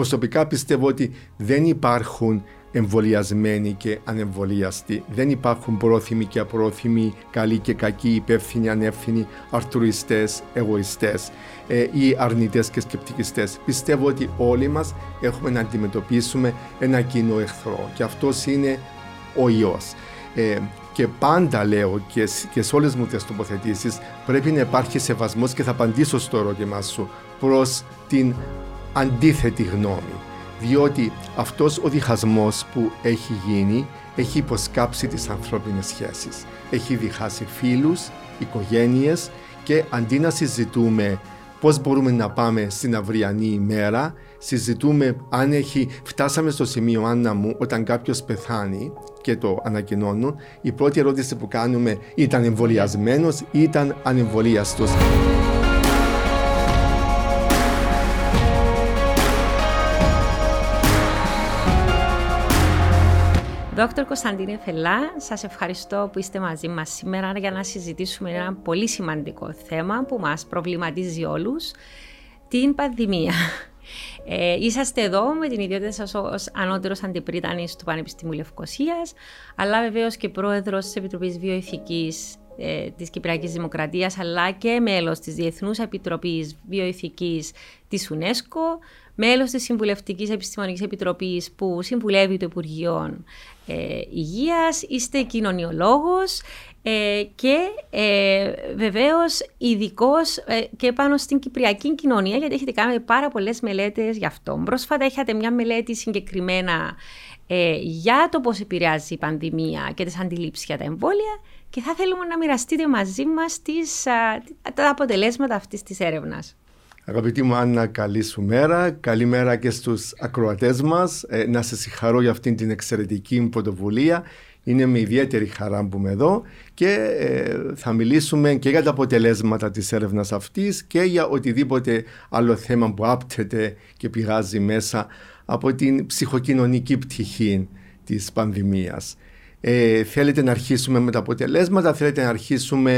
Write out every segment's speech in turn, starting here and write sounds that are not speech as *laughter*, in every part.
προσωπικά πιστεύω ότι δεν υπάρχουν εμβολιασμένοι και ανεμβολιαστοί. Δεν υπάρχουν πρόθυμοι και απρόθυμοι, καλοί και κακοί, υπεύθυνοι, ανεύθυνοι, αρτουριστές, εγωιστές ε, ή αρνητές και σκεπτικιστές. Πιστεύω ότι όλοι μας έχουμε να αντιμετωπίσουμε ένα κοινό εχθρό και αυτός είναι ο ιός. Ε, και πάντα λέω και, και σε όλες μου τις τοποθετήσεις πρέπει να υπάρχει σεβασμός και θα απαντήσω στο ερώτημά σου προς την αντίθετη γνώμη διότι αυτός ο διχασμός που έχει γίνει έχει υποσκάψει τις ανθρώπινες σχέσεις. Έχει διχάσει φίλους, οικογένειες και αντί να συζητούμε πώς μπορούμε να πάμε στην αυριανή ημέρα, συζητούμε αν έχει, φτάσαμε στο σημείο Άννα μου όταν κάποιος πεθάνει και το ανακοινώνουν, η πρώτη ερώτηση που κάνουμε ήταν εμβολιασμένος ή ήταν ανεμβολίαστος. Δόκτωρ Κωνσταντίνε Φελά, σας ευχαριστώ που είστε μαζί μας σήμερα για να συζητήσουμε ένα πολύ σημαντικό θέμα που μας προβληματίζει όλους, την πανδημία. Ε, είσαστε εδώ με την ιδιότητα σας ως ανώτερος αντιπρίτανης του Πανεπιστημίου Λευκοσίας, αλλά βεβαίως και πρόεδρος της Επιτροπής Βιοειθικής ε, της Κυπριακής Δημοκρατίας, αλλά και μέλος της Διεθνούς Επιτροπής Βιοειθικής της UNESCO, μέλος της Συμβουλευτικής Επιστημονικής Επιτροπής που συμβουλεύει το Υπουργείο ε, Υγείας, είστε κοινωνιολόγος ε, και ε, βεβαίως ειδικός ε, και πάνω στην κυπριακή κοινωνία γιατί έχετε κάνει πάρα πολλές μελέτες γι' αυτό. Πρόσφατα είχατε μια μελέτη συγκεκριμένα ε, για το πώς επηρεάζει η πανδημία και τις αντιλήψεις για τα εμβόλια και θα θέλουμε να μοιραστείτε μαζί μας τις, τα αποτελέσματα αυτής της έρευνας. Αγαπητή μου Άννα, καλή σου μέρα. Καλημέρα και στους ακροατές μας. Ε, να σε συγχαρώ για αυτήν την εξαιρετική πρωτοβουλία. Είναι με ιδιαίτερη χαρά που είμαι εδώ και ε, θα μιλήσουμε και για τα αποτελέσματα της έρευνας αυτής και για οτιδήποτε άλλο θέμα που άπτεται και πηγάζει μέσα από την ψυχοκοινωνική πτυχή της πανδημίας. Ε, θέλετε να αρχίσουμε με τα αποτελέσματα, θέλετε να αρχίσουμε...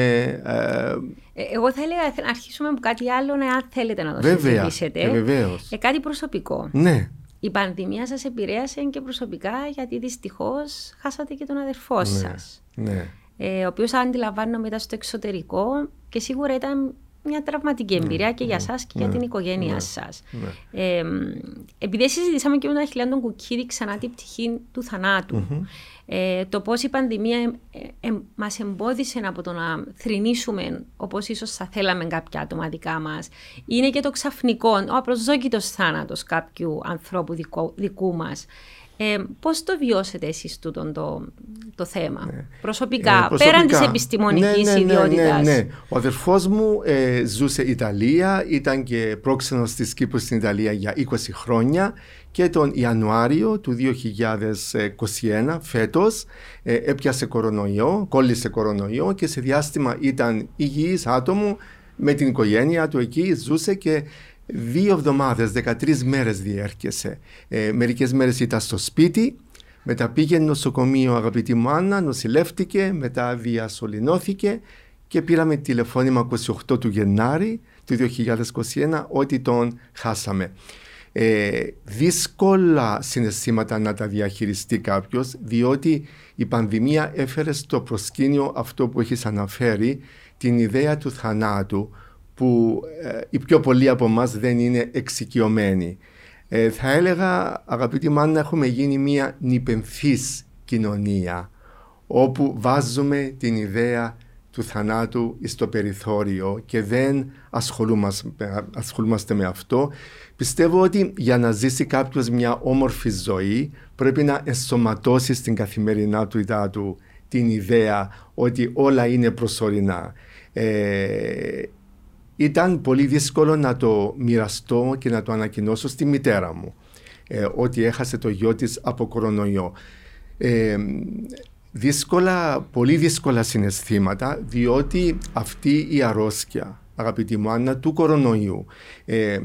Ε, ε εγώ θα έλεγα να αρχίσουμε με κάτι άλλο, ναι, αν θέλετε να το βέβαια, συζητήσετε. Ε, ε, κάτι προσωπικό. Ναι. Η πανδημία σας επηρέασε και προσωπικά γιατί δυστυχώς χάσατε και τον αδερφό ναι, σας. Ναι. Ε, ο οποίος αντιλαμβάνομαι ήταν στο εξωτερικό και σίγουρα ήταν μια τραυματική ναι, εμπειρία και για ναι, σας και για την οικογένειά σας. Ε, επειδή συζητήσαμε και με τον Αχιλιάν τον Κουκίδη ξανά την πτυχή του θανάτου, ε, το πώς η πανδημία ε, ε, μας εμπόδισε από το να θρυνήσουμε όπως ίσως θα θέλαμε κάποια άτομα δικά μας. Είναι και το ξαφνικό, ο απροσδόκητος θάνατος κάποιου ανθρώπου δικού, δικού μας. Ε, πώς το βιώσετε εσείς τούτο το, το θέμα, ναι. προσωπικά, ε, πέραν της επιστημονικής ναι, ναι, ναι, ιδιότητας; Ναι, ναι, Ο αδερφός μου ε, ζούσε Ιταλία, ήταν και πρόξενος της Κύπρου στην Ιταλία για 20 χρόνια και τον Ιανουάριο του 2021 φέτος ε, έπιασε κορονοϊό, κόλλησε κορονοϊό και σε διάστημα ήταν υγιής άτομο με την οικογένεια του εκεί, ζούσε και δύο εβδομάδες, 13 μέρες διέρχεσε. Ε, μερικές μέρες ήταν στο σπίτι, μετά πήγε νοσοκομείο αγαπητή μου Άννα, νοσηλεύτηκε, μετά διασωληνώθηκε και πήραμε τηλεφώνημα 28 του Γενάρη του 2021 ότι τον χάσαμε. Ε, δύσκολα συναισθήματα να τα διαχειριστεί κάποιος διότι η πανδημία έφερε στο προσκήνιο αυτό που έχεις αναφέρει την ιδέα του θανάτου που ε, οι πιο πολλοί από εμάς δεν είναι εξοικειωμένοι. Ε, θα έλεγα αγαπητοί να έχουμε γίνει μια νυπενθής κοινωνία όπου βάζουμε την ιδέα του θανάτου στο περιθώριο και δεν ασχολούμαστε, ασχολούμαστε με αυτό. Πιστεύω ότι για να ζήσει κάποιος μια όμορφη ζωή πρέπει να ενσωματώσει στην καθημερινά του του την ιδέα ότι όλα είναι προσωρινά. Ε, ήταν πολύ δύσκολο να το μοιραστώ και να το ανακοινώσω στη μητέρα μου ε, ότι έχασε το γιο της από κορονοϊό. Ε, δύσκολα, πολύ δύσκολα συναισθήματα διότι αυτή η αρρώστια, αγαπητή μου Άννα, του κορονοϊού ε,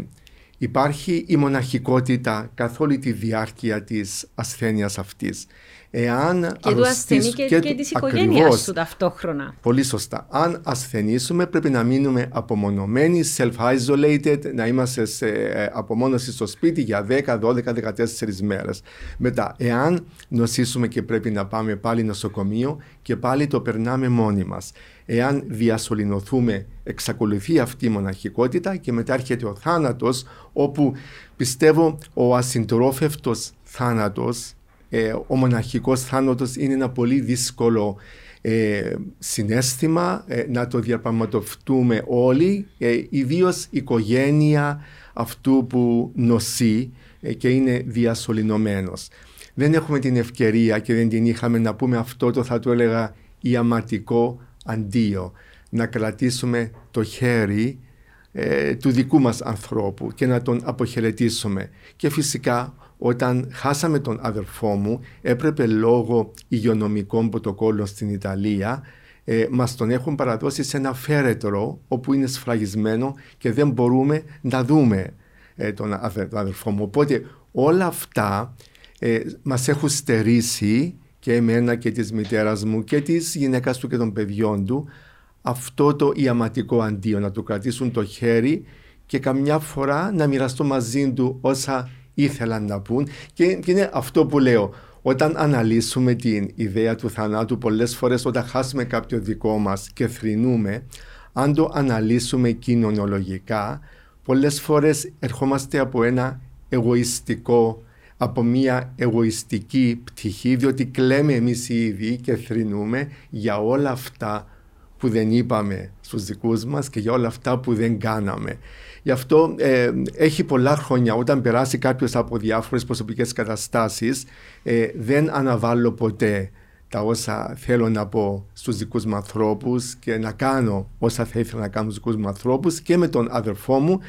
υπάρχει η μοναχικότητα καθ' όλη τη διάρκεια της ασθένειας αυτής. Εάν και του ασθενή και, και, και της οικογένειας του ταυτόχρονα. Πολύ σωστά. Αν ασθενήσουμε πρέπει να μείνουμε απομονωμένοι, self-isolated, να είμαστε σε ε, απομόνωση στο σπίτι για 10, 12, 14 μέρες. Μετά, εάν νοσήσουμε και πρέπει να πάμε πάλι νοσοκομείο και πάλι το περνάμε μόνοι μας. Εάν διασωληνωθούμε, εξακολουθεί αυτή η μοναχικότητα και μετά έρχεται ο θάνατος, όπου πιστεύω ο ασυντρόφευτος θάνατος ε, ο μοναχικός θάνατος είναι ένα πολύ δύσκολο ε, συνέστημα ε, να το διαπραγματευτούμε όλοι, ε, ιδίως η οικογένεια αυτού που νοσεί ε, και είναι διασωληνωμένος. Δεν έχουμε την ευκαιρία και δεν την είχαμε να πούμε αυτό το θα το έλεγα ιαματικό αντίο. Να κρατήσουμε το χέρι του δικού μας ανθρώπου και να τον αποχαιρετήσουμε. Και φυσικά όταν χάσαμε τον αδερφό μου, έπρεπε λόγω υγειονομικών πρωτοκόλλων στην Ιταλία ε, μας τον έχουν παραδώσει σε ένα φέρετρο όπου είναι σφραγισμένο και δεν μπορούμε να δούμε ε, τον αδερφό μου. Οπότε όλα αυτά ε, μας έχουν στερήσει και εμένα και της μητέρας μου και της γυναίκας του και των παιδιών του αυτό το ιαματικό αντίο, να του κρατήσουν το χέρι και καμιά φορά να μοιραστώ μαζί του όσα ήθελαν να πούν και, είναι αυτό που λέω. Όταν αναλύσουμε την ιδέα του θανάτου πολλές φορές όταν χάσουμε κάποιο δικό μας και θρυνούμε αν το αναλύσουμε κοινωνιολογικά πολλές φορές ερχόμαστε από ένα εγωιστικό από μια εγωιστική πτυχή διότι κλαίμε εμείς οι ίδιοι και θρυνούμε για όλα αυτά που δεν είπαμε στους δικούς μας και για όλα αυτά που δεν κάναμε. Γι' αυτό ε, έχει πολλά χρόνια όταν περάσει κάποιος από διάφορες προσωπικές καταστάσεις ε, δεν αναβάλω ποτέ τα όσα θέλω να πω στους δικούς μου ανθρώπους και να κάνω όσα θα ήθελα να κάνω στους δικούς μου ανθρώπους και με τον αδερφό μου.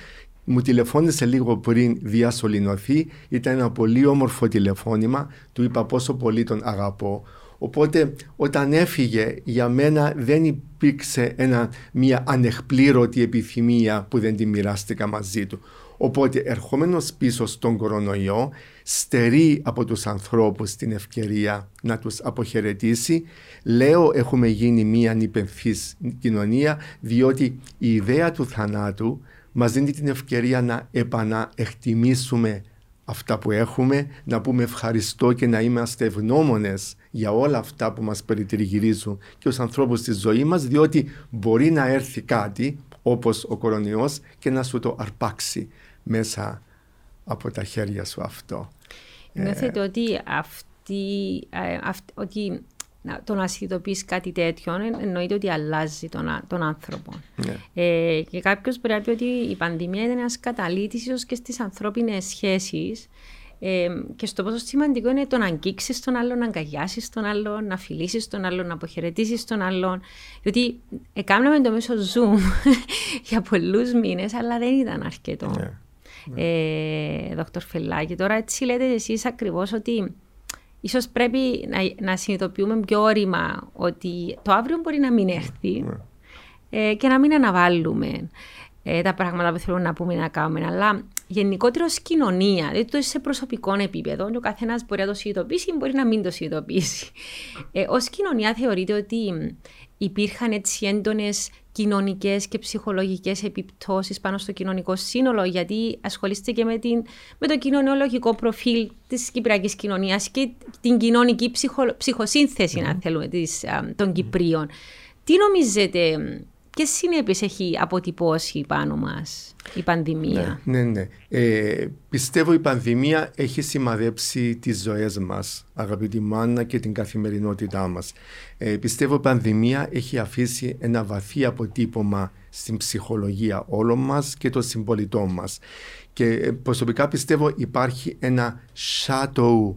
Μου τηλεφώνησε λίγο πριν διασωληνωθεί. Ήταν ένα πολύ όμορφο τηλεφώνημα. Του είπα πόσο πολύ τον αγαπώ Οπότε όταν έφυγε για μένα δεν υπήρξε ένα, μια ανεκπλήρωτη επιθυμία που δεν τη μοιράστηκα μαζί του. Οπότε ερχόμενος πίσω στον κορονοϊό στερεί από τους ανθρώπους την ευκαιρία να τους αποχαιρετήσει. Λέω έχουμε γίνει μια ανυπενθής κοινωνία διότι η ιδέα του θανάτου μας δίνει την ευκαιρία να επαναεκτιμήσουμε αυτά που έχουμε, να πούμε ευχαριστώ και να είμαστε ευγνώμονες για όλα αυτά που μας περιτριγυρίζουν και ως ανθρώπους στη ζωής μας, διότι μπορεί να έρθει κάτι όπως ο κορονοϊός και να σου το αρπάξει μέσα από τα χέρια σου αυτό. Νιώθετε ε, ότι, αυτή, ε, ότι το να συνειδητοποιήσει κάτι τέτοιο εννοείται ότι αλλάζει τον, τον άνθρωπο. Ναι. Ε, και κάποιος μπορεί να πει ότι η πανδημία είναι ένας καταλήτη ίσω και στις ανθρώπινες σχέσεις. Ε, και στο πόσο σημαντικό είναι το να αγγίξεις τον άλλον, να αγκαλιάσεις τον άλλον, να φιλήσεις τον άλλον, να αποχαιρετήσεις τον άλλον. Διότι έκαναμε το μέσο Zoom *laughs* για πολλούς μήνες, αλλά δεν ήταν αρκετό. Ναι. Ε, Δόκτωρ Φελάκη, τώρα έτσι λέτε εσείς ακριβώς ότι ίσως πρέπει να, να συνειδητοποιούμε πιο όρημα ότι το αύριο μπορεί να μην έρθει ναι. ε, και να μην αναβάλουμε ε, τα πράγματα που θέλουμε να πούμε να κάνουμε. Αλλά γενικότερα ως κοινωνία, δηλαδή το σε προσωπικό επίπεδο, ο καθένας μπορεί να το συνειδητοποιήσει ή μπορεί να μην το συνειδητοποιήσει. Ε, ως κοινωνία θεωρείται ότι υπήρχαν έτσι έντονες κοινωνικές και ψυχολογικές επιπτώσεις πάνω στο κοινωνικό σύνολο, γιατί ασχολείστε και με, την, με το κοινωνιολογικό προφίλ της κυπριακής κοινωνίας και την κοινωνική ψυχο, ψυχοσύνθεση, αν θέλουμε, της, των Κυπρίων. Τι νομίζετε Ποιες συνέπειες έχει αποτυπώσει πάνω μας η πανδημία; Ναι, ναι. ναι. Ε, πιστεύω η πανδημία έχει σημαδέψει τις ζωές μας, αγαπητή Μάνα, και την καθημερινότητά μας. Ε, πιστεύω η πανδημία έχει αφήσει ένα βαθύ αποτύπωμα στην ψυχολογία όλων μας και των συμπολιτών μας. Και ε, προσωπικά πιστεύω υπάρχει ένα shadow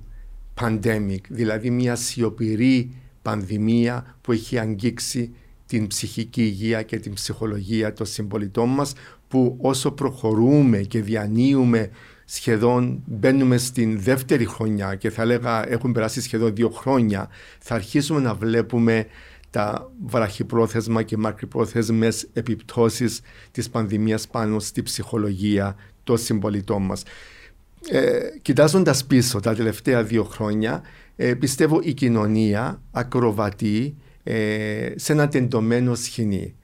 pandemic, δηλαδή μια σιωπηρή πανδημία που έχει αγγίξει την ψυχική υγεία και την ψυχολογία των συμπολιτών μας που όσο προχωρούμε και διανύουμε σχεδόν μπαίνουμε στην δεύτερη χρονιά και θα έλεγα έχουν περάσει σχεδόν δύο χρόνια θα αρχίσουμε να βλέπουμε τα βραχυπρόθεσμα και μακρυπρόθεσμες επιπτώσεις της πανδημίας πάνω στη ψυχολογία των συμπολιτών μας. ε, κοιτάζοντας πίσω τα τελευταία δύο χρόνια, ε, πιστεύω η κοινωνία ακροβατεί ε, σε ένα τεντωμένο σχοινί.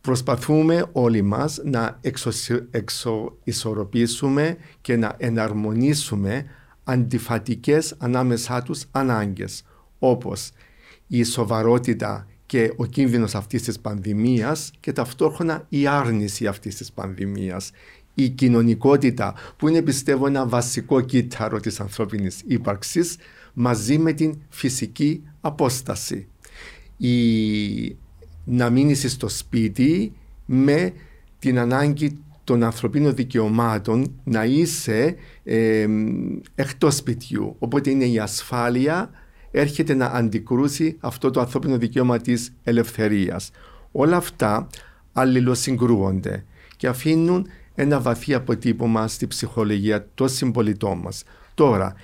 Προσπαθούμε όλοι μας να εξοισορροπήσουμε και να εναρμονίσουμε αντιφατικές ανάμεσά τους ανάγκες, όπως η σοβαρότητα και ο κίνδυνος αυτής της πανδημίας και ταυτόχρονα η άρνηση αυτής της πανδημίας. Η κοινωνικότητα που είναι πιστεύω ένα βασικό κύτταρο της ανθρώπινης ύπαρξης μαζί με την φυσική απόσταση. Η... Να μείνεις στο σπίτι με την ανάγκη των ανθρωπίνων δικαιωμάτων να είσαι ε, εκτός σπιτιού. Οπότε είναι η ασφάλεια έρχεται να αντικρούσει αυτό το ανθρώπινο δικαίωμα της ελευθερίας. Όλα αυτά αλληλοσυγκρούονται και αφήνουν ένα βαθύ αποτύπωμα στη ψυχολογία των συμπολιτών μας. Τώρα,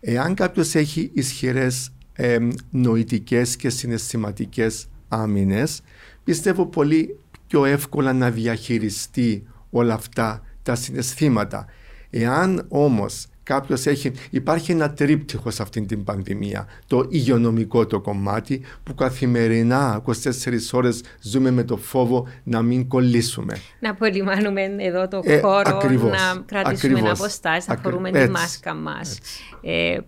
εάν κάποιος έχει ισχυρές ε, νοητικές και συναισθηματικές άμυνες, πιστεύω πολύ πιο εύκολα να διαχειριστεί όλα αυτά τα συναισθήματα. Εάν όμως κάποιος έχει. Υπάρχει ένα τρίπτυχο σε αυτήν την πανδημία. Το υγειονομικό το κομμάτι που καθημερινά 24 ώρες ζούμε με το φόβο να μην κολλήσουμε. Να απολυμάνουμε εδώ το ε, χώρο, να κρατήσουμε αποστάσει, να φορούμε τη μάσκα μας. Ε,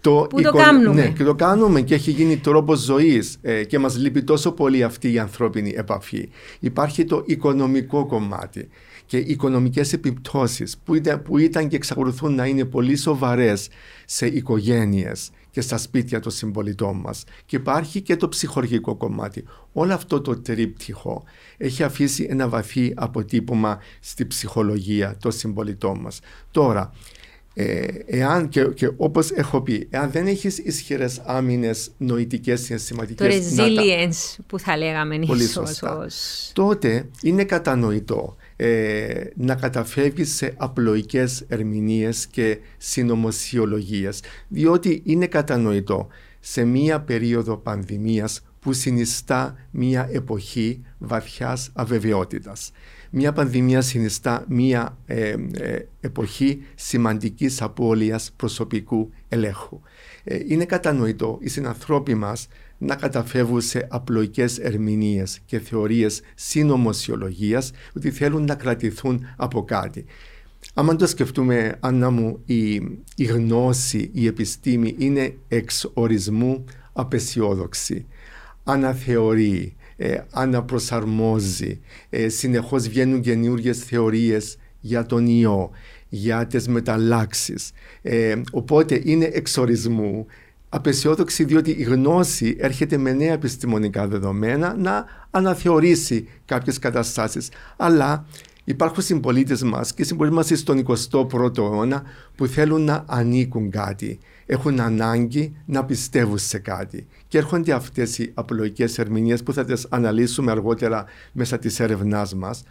το που το κάνουμε; Ναι, και το κάνουμε και έχει γίνει τρόπος ζωής ε, και μας λείπει τόσο πολύ αυτή η ανθρώπινη επαφή. Υπάρχει το οικονομικό κομμάτι και οικονομικές επιπτώσεις που ήταν, που ήταν και εξακολουθούν να είναι πολύ σοβαρές σε οικογένειες και στα σπίτια των συμπολιτών μας. Και υπάρχει και το ψυχολογικό κομμάτι. Όλο αυτό το τρίπτυχο έχει αφήσει ένα βαθύ αποτύπωμα στη ψυχολογία των συμπολιτών μας. Τώρα, ε, εάν και, και όπως έχω πει, εάν δεν έχεις ισχυρές άμυνες νοητικές συναισθηματικές. Το resilience που θα λέγαμε ίσως. Τότε είναι κατανοητό ε, να καταφεύγεις σε απλοϊκές ερμηνείες και συνωμοσιολογίες διότι είναι κατανοητό σε μία περίοδο πανδημίας που συνιστά μία εποχή βαθιάς αβεβαιότητας. Μία πανδημία συνιστά μία ε, ε, εποχή σημαντικής απώλειας προσωπικού ελέγχου. είναι κατανοητό οι συνανθρώποι μας να καταφεύγουν σε απλοϊκές ερμηνείες και θεωρίες συνωμοσιολογίας ότι θέλουν να κρατηθούν από κάτι. Αν το σκεφτούμε, Άννα μου, η, η γνώση, η επιστήμη είναι εξ ορισμού απεσιόδοξη. Αναθεωρεί, ε, αναπροσαρμόζει, ε, συνεχώς βγαίνουν καινούργιες θεωρίες για τον ιό, για τις μεταλλάξεις. Ε, οπότε είναι εξορισμού απεσιόδοξη διότι η γνώση έρχεται με νέα επιστημονικά δεδομένα να αναθεωρήσει κάποιες καταστάσεις. Αλλά υπάρχουν συμπολίτες μας και συμπολίτες μας στον 21ο αιώνα που θέλουν να ανήκουν κάτι. Έχουν ανάγκη να πιστεύουν σε κάτι. Και έρχονται αυτές οι απλοϊκέ ερμηνείες που θα τις αναλύσουμε αργότερα μέσα της έρευνάς μας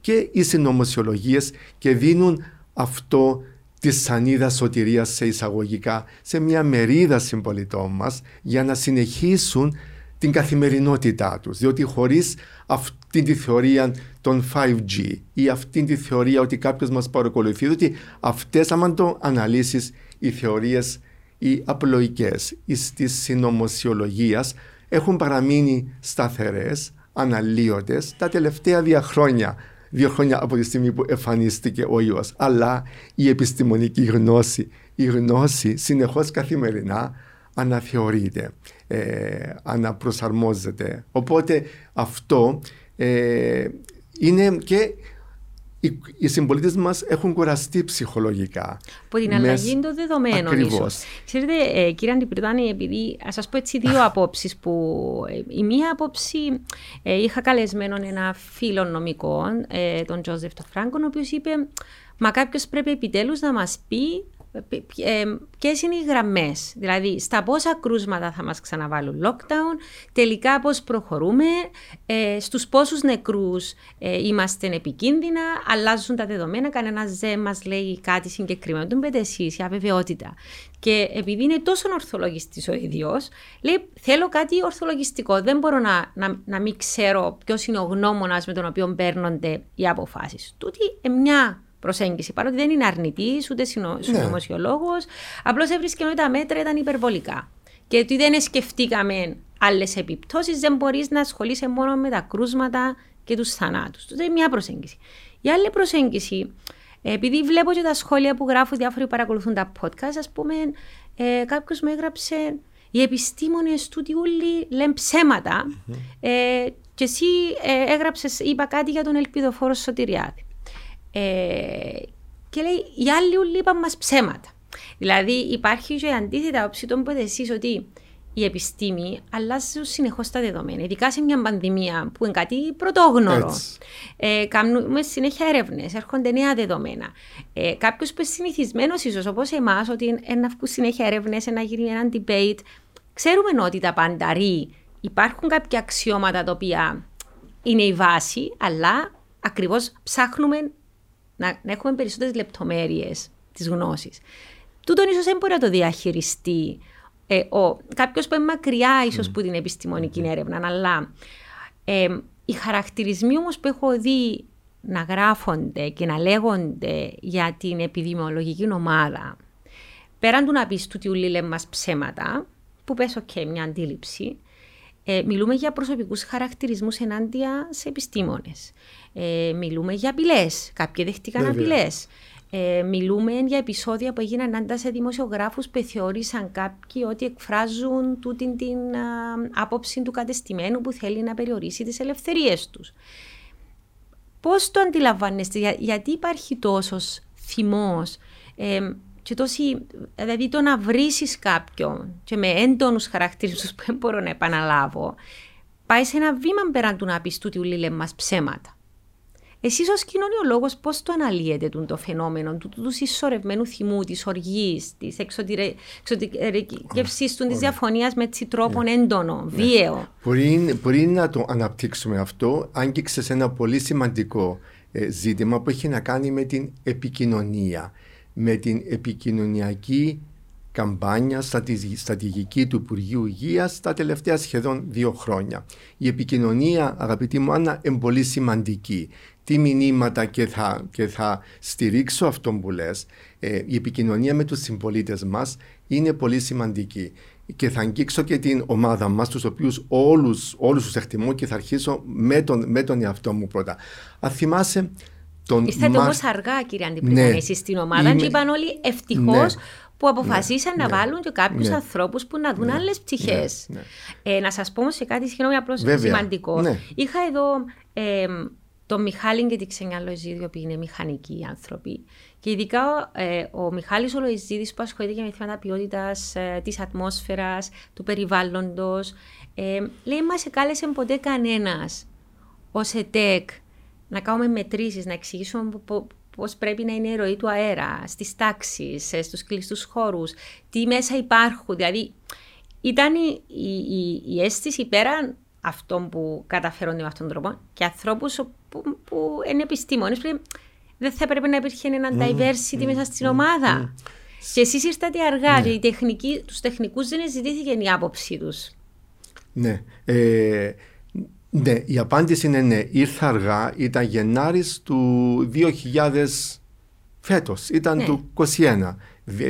και οι συνωμοσιολογίες και δίνουν αυτό της σανίδας σωτηρίας σε εισαγωγικά σε μια μερίδα συμπολιτών μας για να συνεχίσουν την καθημερινότητά τους. Διότι χωρίς αυτή τη θεωρία των 5G ή αυτή τη θεωρία ότι κάποιος μας παρακολουθεί, διότι αυτές άμα το αναλύσεις οι θεωρίες οι απλοϊκές ή της συνωμοσιολογίας έχουν παραμείνει σταθερές, αναλύωτες τα τελευταία δύο χρόνια δύο χρόνια από τη στιγμή που εμφανίστηκε ο ιός. Αλλά η επιστημονική γνώση, η γνώση συνεχώς καθημερινά αναθεωρείται, ε, αναπροσαρμόζεται. Οπότε αυτό ε, είναι και οι, οι συμπολίτες μας έχουν κουραστεί ψυχολογικά. Από την αλλαγή των δεδομένων, ίσως. Ξέρετε, ε, κύριε Αντιπριτάνη, επειδή ας σας πω έτσι δύο απόψεις που. Ε, η μία άποψη ε, είχα καλεσμένο ένα φίλο νομικό, ε, τον Τζόζεφ Φράγκον, ο οποίος είπε Μα κάποιος πρέπει επιτέλους να μας πει ε, ποιες είναι οι γραμμές, δηλαδή στα πόσα κρούσματα θα μας ξαναβάλουν lockdown, τελικά πώς προχωρούμε, ε, στους πόσους νεκρούς ε, είμαστε επικίνδυνα, αλλάζουν τα δεδομένα, κανένας δεν μας λέει κάτι συγκεκριμένο. Τον πείτε εσείς, η αβεβαιότητα. Και επειδή είναι τόσο ορθολογιστής ο ίδιος, λέει: Θέλω κάτι ορθολογιστικό. Δεν μπορώ να, να, να μην ξέρω ποιος είναι ο γνώμονας με τον οποίο παίρνονται οι αποφάσεις. Τούτη μια προσέγγιση. Παρότι δεν είναι αρνητής, ούτε συνωμοσιολόγο. Ναι. Απλώς έβρισκε ότι τα μέτρα ήταν υπερβολικά. Και ότι δεν σκεφτήκαμε άλλες επιπτώσεις, δεν μπορείς να ασχολείσαι μόνο με τα κρούσματα και τους θανάτους. είναι μια προσέγγιση. Η άλλη προσέγγιση, επειδή βλέπω και τα σχόλια που γράφουν διάφοροι που παρακολουθούν τα podcast, ας πούμε, ε, κάποιος μου έγραψε οι επιστήμονες του όλοι λένε ψέματα. Mm-hmm. Ε, και εσύ ε, έγραψες, είπα κάτι για τον ελπιδοφόρο Σωτηριάδη. Ε, και λέει, οι άλλοι όλοι είπαν μας ψέματα. Δηλαδή, υπάρχει και αντίθετα όψη των που εσείς ότι η επιστήμη αλλάζει συνεχώς τα δεδομένα. Ειδικά σε μια πανδημία που είναι κάτι πρωτόγνωρο. Ε, κάνουμε συνέχεια έρευνες, έρχονται νέα δεδομένα. Ε, Κάποιος που είναι συνηθισμένος, ίσως όπως εμάς, ότι να βγουν συνέχεια έρευνες, να γίνει ένα debate. Ξέρουμε ότι τα πανταρί υπάρχουν κάποια αξιώματα τα οποία είναι η βάση, αλλά ακριβώς ψάχνουμε να, να έχουμε περισσότερες λεπτομέρειες της γνώσης. Τούτον ίσως δεν μπορεί να το διαχειριστεί ε, κάποιος που είναι μακριά ίσως mm. που την επιστημονική έρευνα, αλλά ε, οι χαρακτηρισμοί όμως που έχω δει να γράφονται και να λέγονται για την επιδημιολογική ομάδα, πέραν του να πεις του τι λέμε μας ψέματα, που πες ok, μια αντίληψη, ε, μιλούμε για προσωπικούς χαρακτηρισμούς ενάντια σε επιστήμονες. Ε, μιλούμε για απειλές. Κάποιοι δεχτήκαν απειλές. Ε, μιλούμε για επεισόδια που έγιναν ενάντια σε δημοσιογράφους που θεώρησαν κάποιοι ότι εκφράζουν τούτη την άποψη του κατεστημένου που θέλει να περιορίσει τις ελευθερίες τους. Πώς το αντιλαμβάνεστε, γιατί υπάρχει τόσος θυμός; Ε, και τόση, δηλαδή το να βρήσεις κάποιον και με έντονους χαρακτήρισους που δεν μπορώ να επαναλάβω, πάει σε ένα βήμα πέραν του να πεις τούτοι ούλοι μας ψέματα. Εσείς ως κοινωνιολόγος πώς το αναλύετε το φαινόμενο του, του συσσωρευμένου θυμού, της οργής, της εξωτερικεύσης του, της διαφωνίας με έτσι τρόπο ναι. έντονο, ναι. βίαιο. Μπορεί, μπορεί να το αναπτύξουμε αυτό, άγγιξες σε ένα πολύ σημαντικό ε, ζήτημα που έχει να κάνει με την επικοινωνία, με την επικοινωνιακή καμπάνια στρατηγική του Υπουργείου Υγείας τα τελευταία σχεδόν δύο χρόνια. Η επικοινωνία, αγαπητή μου Άννα, είναι πολύ σημαντική τι μηνύματα και θα, και θα στηρίξω αυτό που λες. Ε, η επικοινωνία με τους συμπολίτες μας είναι πολύ σημαντική και θα αγγίξω και την ομάδα μας, τους οποίους όλους, όλους τους εκτιμώ και θα αρχίσω με τον, με τον εαυτό μου πρώτα. Αν θυμάσαι τον Είστε Μάρ... όμως αργά κύριε Αντιπρίτανη ναι. εσείς στην ομάδα Είμαι... και είπαν όλοι ευτυχώς ναι. που αποφασίσαν ναι. να βάλουν και κάποιους ναι. ανθρώπους που να δουν ναι. άλλες ψυχές. Ναι. Ε, να σας πω σε κάτι συγγνώμη απλώς σημαντικό. Είχα εδώ ε, τον Μιχάλη και τη Ξενιά Λοϊζίδη, που είναι μηχανικοί άνθρωποι. Και ειδικά ε, ο Μιχάλης ο Λοϊζίδης που ασχολείται και με θέματα ποιότητας ε, της ατμόσφαιρας, του περιβάλλοντος. Ε, λέει, μα σε κάλεσε ποτέ κανένας ως ΕΤΕΚ να κάνουμε μετρήσεις, να εξηγήσουμε πώς πρέπει να είναι η ροή του αέρα στις τάξεις, ε, στους κλειστούς χώρους, τι μέσα υπάρχουν. Δηλαδή, ήταν η, η, η, η αίσθηση πέραν αυτών που καταφέρονται με αυτόν τον τρόπο και ανθρώπους που, που είναι επιστήμονες. Δεν θα πρέπει να υπήρχε ένα mm, diversity mm, μέσα στην mm, ομάδα. Mm, και εσείς ήρθατε αργά, ναι. τους τεχνικούς δεν ζητήθηκε η άποψή τους. Ναι. Ε, ναι, η απάντηση είναι ναι. Ήρθα αργά, ήταν Γενάρης του 2000 φέτος, ήταν ναι. του 2021.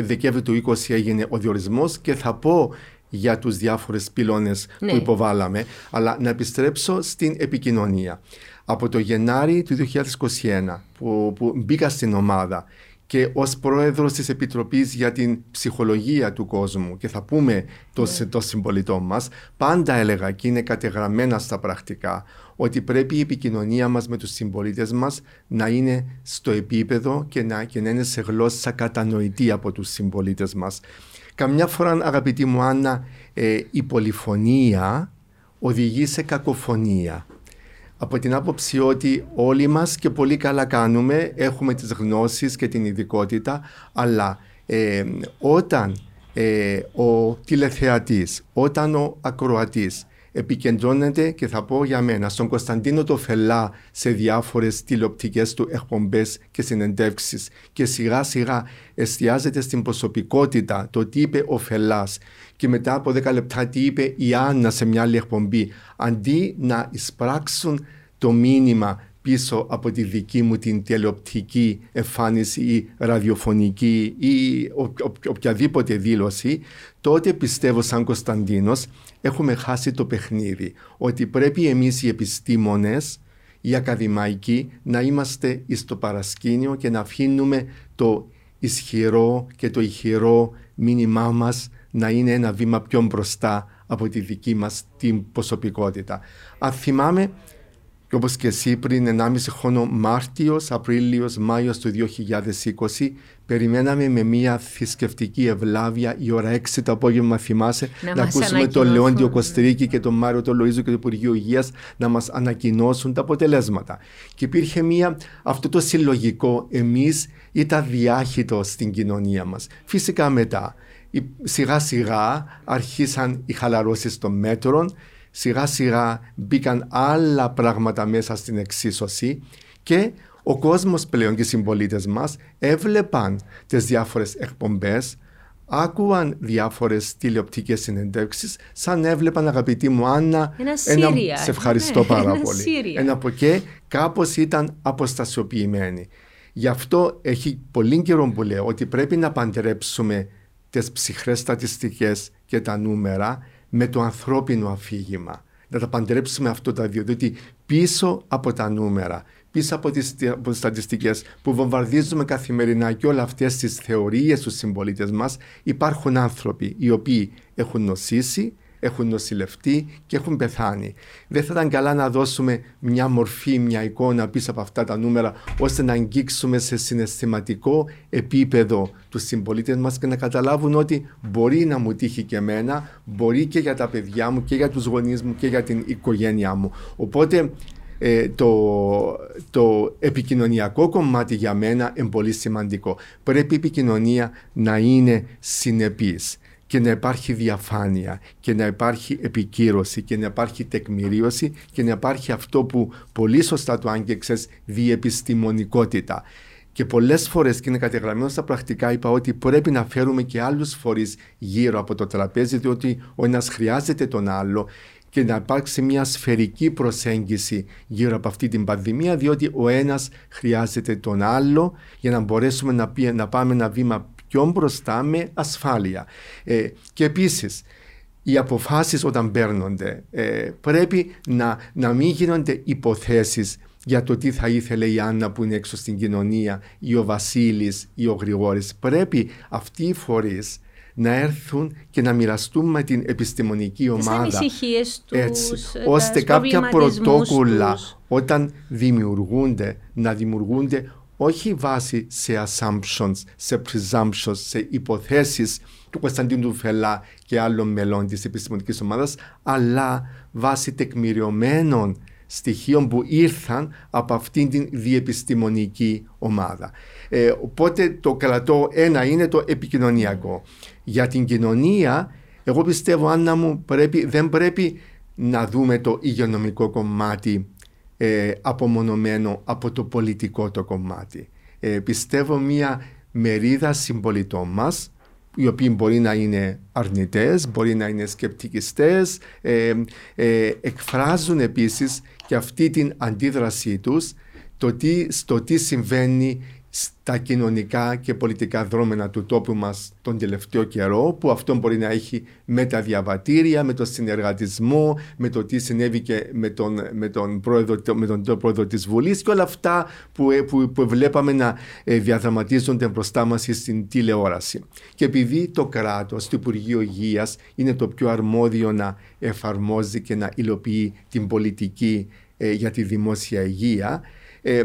Δεκέμβρη του 20 έγινε ο διορισμός και θα πω για τους διάφορες πυλώνες που ναι. υποβάλαμε, αλλά να επιστρέψω στην επικοινωνία. Από το Γενάρη του 2021 που, που μπήκα στην ομάδα και ως πρόεδρος της Επιτροπής για την ψυχολογία του κόσμου και θα πούμε το, yeah. Ναι. το συμπολιτών μας, πάντα έλεγα και είναι κατεγραμμένα στα πρακτικά ότι πρέπει η επικοινωνία μας με τους συμπολίτες μας να είναι στο επίπεδο και να, και να είναι σε γλώσσα κατανοητή από τους συμπολίτες μας. Καμιά φορά, αγαπητή μου Άννα, ε, η πολυφωνία οδηγεί σε κακοφωνία. Από την άποψη ότι όλοι μας και πολύ καλά κάνουμε, έχουμε τις γνώσεις και την ειδικότητα, αλλά ε, όταν ε, ο τηλεθεατής, όταν ο ακροατής επικεντρώνεται και θα πω για μένα στον Κωνσταντίνο το Φελά σε διάφορες τηλεοπτικές του εκπομπές και συνεντεύξεις και σιγά σιγά εστιάζεται στην προσωπικότητα το τι είπε ο Φελάς. Και μετά από 10 λεπτά τι είπε η Άννα σε μια άλλη εκπομπή. Αντί να εισπράξουν το μήνυμα πίσω από τη δική μου την τηλεοπτική εμφάνιση ή ραδιοφωνική ή οποιαδήποτε δήλωση, τότε πιστεύω σαν Κωνσταντίνος έχουμε χάσει το παιχνίδι. Ότι πρέπει εμείς οι επιστήμονες, οι ακαδημαϊκοί, να είμαστε στο παρασκήνιο και να αφήνουμε το ισχυρό και το ηχηρό μήνυμά μας να είναι ένα βήμα πιο μπροστά από τη δική μας την προσωπικότητα. Αν θυμάμαι, και όπως και εσύ πριν 1,5 χρόνο Μάρτιος, Απρίλιος, Μάιος του 2020 περιμέναμε με μια θρησκευτική ευλάβεια η ώρα 6 το απόγευμα θυμάσαι να, να ακούσουμε τον Λεόντιο Κωστρίκη και τον Μάριο τον Λοΐζο και το Υπουργείο Υγείας να μας ανακοινώσουν τα αποτελέσματα. Και υπήρχε μια, αυτό το συλλογικό εμείς ήταν διάχυτο στην κοινωνία μας. Φυσικά μετά σιγά σιγά αρχίσαν οι χαλαρώσεις των μέτρων σιγά σιγά μπήκαν άλλα πράγματα μέσα στην εξίσωση και ο κόσμος πλέον και οι συμπολίτες μας έβλεπαν τις διάφορες εκπομπές άκουαν διάφορες τηλεοπτικές συνεντεύξεις σαν έβλεπαν αγαπητή μου Άννα ένα, ένα σε ευχαριστώ ναι, *laughs* πάρα ένα πολύ Σύρια. ένα από εκεί κάπως ήταν αποστασιοποιημένοι γι' αυτό έχει πολύ καιρό που λέω ότι πρέπει να παντρέψουμε τις ψυχρές στατιστικές και τα νούμερα με το ανθρώπινο αφήγημα. Να τα παντρέψουμε αυτό τα δύο, διότι πίσω από τα νούμερα, πίσω από τις, από τις στατιστικές που βομβαρδίζουμε καθημερινά και όλα αυτές τις θεωρίες στους συμπολίτες μας υπάρχουν άνθρωποι οι οποίοι έχουν νοσήσει, έχουν νοσηλευτεί και έχουν πεθάνει. Δεν θα ήταν καλά να δώσουμε μια μορφή, μια εικόνα πίσω από αυτά τα νούμερα, ώστε να αγγίξουμε σε συναισθηματικό επίπεδο τους συμπολίτες μας και να καταλάβουν ότι μπορεί να μου τύχει και εμένα, μπορεί και για τα παιδιά μου και για τους γονείς μου και για την οικογένειά μου. Οπότε ε, το, το επικοινωνιακό κομμάτι για μένα είναι πολύ σημαντικό. Πρέπει η επικοινωνία να είναι συνεπής και να υπάρχει διαφάνεια και να υπάρχει επικύρωση και να υπάρχει τεκμηρίωση και να υπάρχει αυτό που πολύ σωστά το άγγεξες διεπιστημονικότητα. Και πολλές φορές και είναι κατεγραμμένο στα πρακτικά, είπα ότι πρέπει να φέρουμε και άλλους φορείς γύρω από το τραπέζι, διότι ο ένας χρειάζεται τον άλλο και να υπάρξει μια σφαιρική προσέγγιση γύρω από αυτή την πανδημία, διότι ο ένας χρειάζεται τον άλλο για να μπορέσουμε να, να πάμε ένα βήμα πιο μπροστά με ασφάλεια. Ε, και επίσης, οι αποφάσεις όταν παίρνονται ε, πρέπει να, να μην γίνονται υποθέσεις για το τι θα ήθελε η Άννα που είναι έξω στην κοινωνία ή ο Βασίλης ή ο Γρηγόρης. Πρέπει αυτοί οι φορείς να έρθουν και να μοιραστούν με την επιστημονική ομάδα. Τις τους, έτσι, ώστε κάποια πρωτόκολλα όταν δημιουργούνται, να δημιουργούνται όχι βάσει σε assumptions, σε presumptions, σε υποθέσεις του Κωνσταντίνου Φελά και άλλων μελών της επιστημονικής ομάδας, αλλά βάσει τεκμηριωμένων στοιχείων που ήρθαν από αυτήν την διεπιστημονική ομάδα. Ε, οπότε το κρατώ ένα είναι το επικοινωνιακό. Για την κοινωνία, εγώ πιστεύω, Άννα μου, πρέπει, δεν πρέπει να δούμε το υγειονομικό κομμάτι ε, απομονωμένο από το πολιτικό το κομμάτι. Ε, πιστεύω μια μερίδα συμπολιτών μας οι οποίοι μπορεί να είναι αρνητές, μπορεί να είναι σκεπτικιστές, ε, ε, εκφράζουν επίσης και αυτή την αντίδρασή τους το τι, στο τι συμβαίνει στα κοινωνικά και πολιτικά δρόμενα του τόπου μας τον τελευταίο καιρό που αυτό μπορεί να έχει με τα διαβατήρια, με το συνεργατισμό, με το τι συνέβη και με τον, με τον, πρόεδρο, με τον πρόεδρο της Βουλής και όλα αυτά που, ε, που, που βλέπαμε να ε, διαδραματίζονται μπροστά μας στην τηλεόραση. Και επειδή το κράτος, το Υπουργείο Υγείας είναι το πιο αρμόδιο να εφαρμόζει και να υλοποιεί την πολιτική ε, για τη δημόσια υγεία, ε,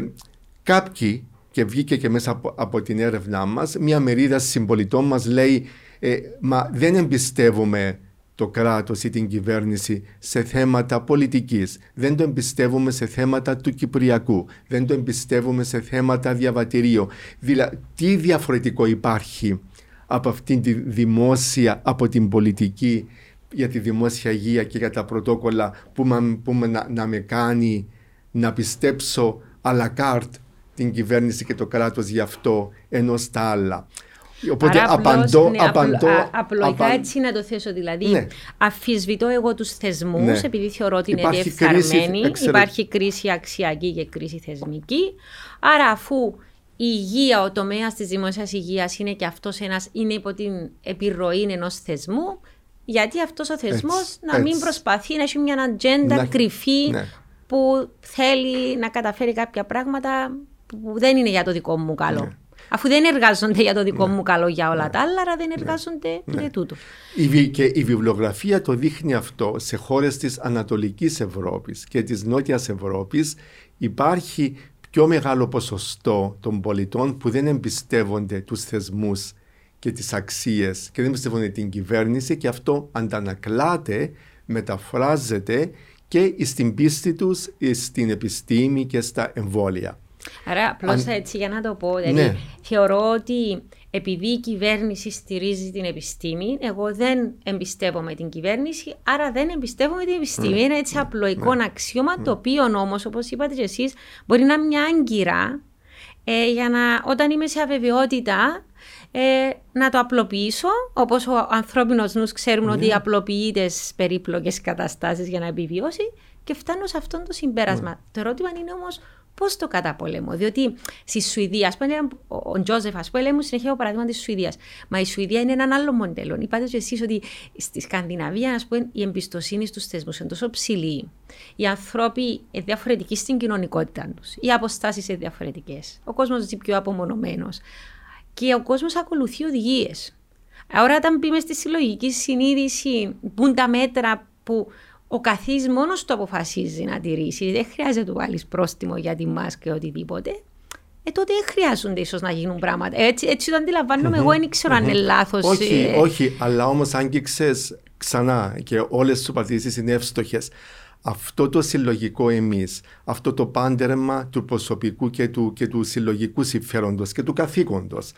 κάποιοι και βγήκε και μέσα από, από την έρευνά μας, μια μερίδα συμπολιτών μας λέει ε, «Μα δεν εμπιστεύουμε το κράτος ή την κυβέρνηση σε θέματα πολιτικής. Δεν το εμπιστεύουμε σε θέματα του Κυπριακού. Δεν το εμπιστεύουμε σε θέματα διαβατηρίου. Δηλαδή, τι διαφορετικό υπάρχει από αυτήν τη δημόσια, από την πολιτική για τη δημόσια υγεία και για τα πρωτόκολλα που, που να, να με κάνει να πιστέψω à la carte την κυβέρνηση και το κράτος γι' αυτό ενώ στα άλλα. Οπότε Άρα απαντώ, απλώς, ναι, απαντώ, απλο- α- απλοϊκά απαν- έτσι να το θέσω. Δηλαδή, Ναι. αφισβητώ εγώ τους θεσμούς, Ναι. επειδή θεωρώ ότι είναι Υπάρχει διεφθαρμένοι. κρίση, εξαιρε- Υπάρχει κρίση αξιακή και κρίση θεσμική. Άρα, αφού η υγεία, ο τομέας της δημόσιας υγείας είναι και αυτός είναι υπό την επιρροή ενός θεσμού, γιατί αυτός ο θεσμός Έτσι, να μην έτσι. προσπαθεί να έχει μια ατζέντα Να- κρυφή ναι. που θέλει να καταφέρει κάποια πράγματα που δεν είναι για το δικό μου καλό. Ναι. Αφού δεν εργάζονται για το δικό μου καλό για όλα τα άλλα, άρα δεν εργάζονται για τούτο. Η, βι- και η βιβλιογραφία το δείχνει αυτό σε χώρες της Ανατολικής Ευρώπης και της Νότιας Ευρώπης υπάρχει πιο μεγάλο ποσοστό των πολιτών που δεν εμπιστεύονται τους θεσμούς και τις αξίες και δεν εμπιστεύονται την κυβέρνηση και αυτό αντανακλάται, μεταφράζεται και στην πίστη τους στην επιστήμη και στα εμβόλια. Άρα, απλώς Αν- έτσι για να το πω, δηλαδή, Ναι. θεωρώ ότι επειδή η κυβέρνηση στηρίζει την επιστήμη, εγώ δεν εμπιστεύομαι την κυβέρνηση, άρα δεν εμπιστεύομαι την επιστήμη. Ναι. Είναι έτσι απλοϊκό αξίωμα, το οποίο όμως, όπως είπατε και εσείς, μπορεί να είναι μια άγκυρα ε, για να, όταν είμαι σε αβεβαιότητα, ε, να το απλοποιήσω, όπως ο ανθρώπινος νους ξέρουμε ότι απλοποιείται στις περίπλοκες καταστάσεις για να επιβιώσει και φτάνω σε αυτό το συμπέρασμα. Το ερώτημα είναι όμως πώς το καταπολέμω, διότι στη Σουηδία, ας πούμε, ο, ο Τζόζεφ, ας πούμε, λέει μου συνεχεία το παράδειγμα της Σουηδίας. Μα η Σουηδία είναι έναν άλλο μοντέλο. Είπατε και εσείς ότι στη Σκανδιναβία, ας πούμε, η εμπιστοσύνη στους θεσμούς είναι τόσο ψηλή. Οι άνθρωποι είναι διαφορετικοί στην κοινωνικότητα τους. Οι αποστάσεις είναι διαφορετικές. Ο κόσμος ζει πιο απομονωμένος και ο κόσμος ακολουθεί οδηγίες. Άρα όταν μπούμε στη συλλογική συνείδηση, μπουν τα μέτρα που ο καθής μόνος του αποφασίζει να τηρήσει, δεν χρειάζεται να του βάλεις πρόστιμο για τη μάσκα ή οτιδήποτε, ε, τότε δεν χρειάζονται ίσως να γίνουν πράγματα. Έτσι, έτσι το αντιλαμβάνομαι εγώ, δεν ξέρω αν είναι λάθος. Όχι, ε, όχι, αλλά όμως άγγιξες ξανά και όλες τις απαντήσεις είναι εύστοχες. Αυτό το συλλογικό εμείς, αυτό το πάντερμα του προσωπικού και του, και του συλλογικού συμφέροντος και του καθήκοντος,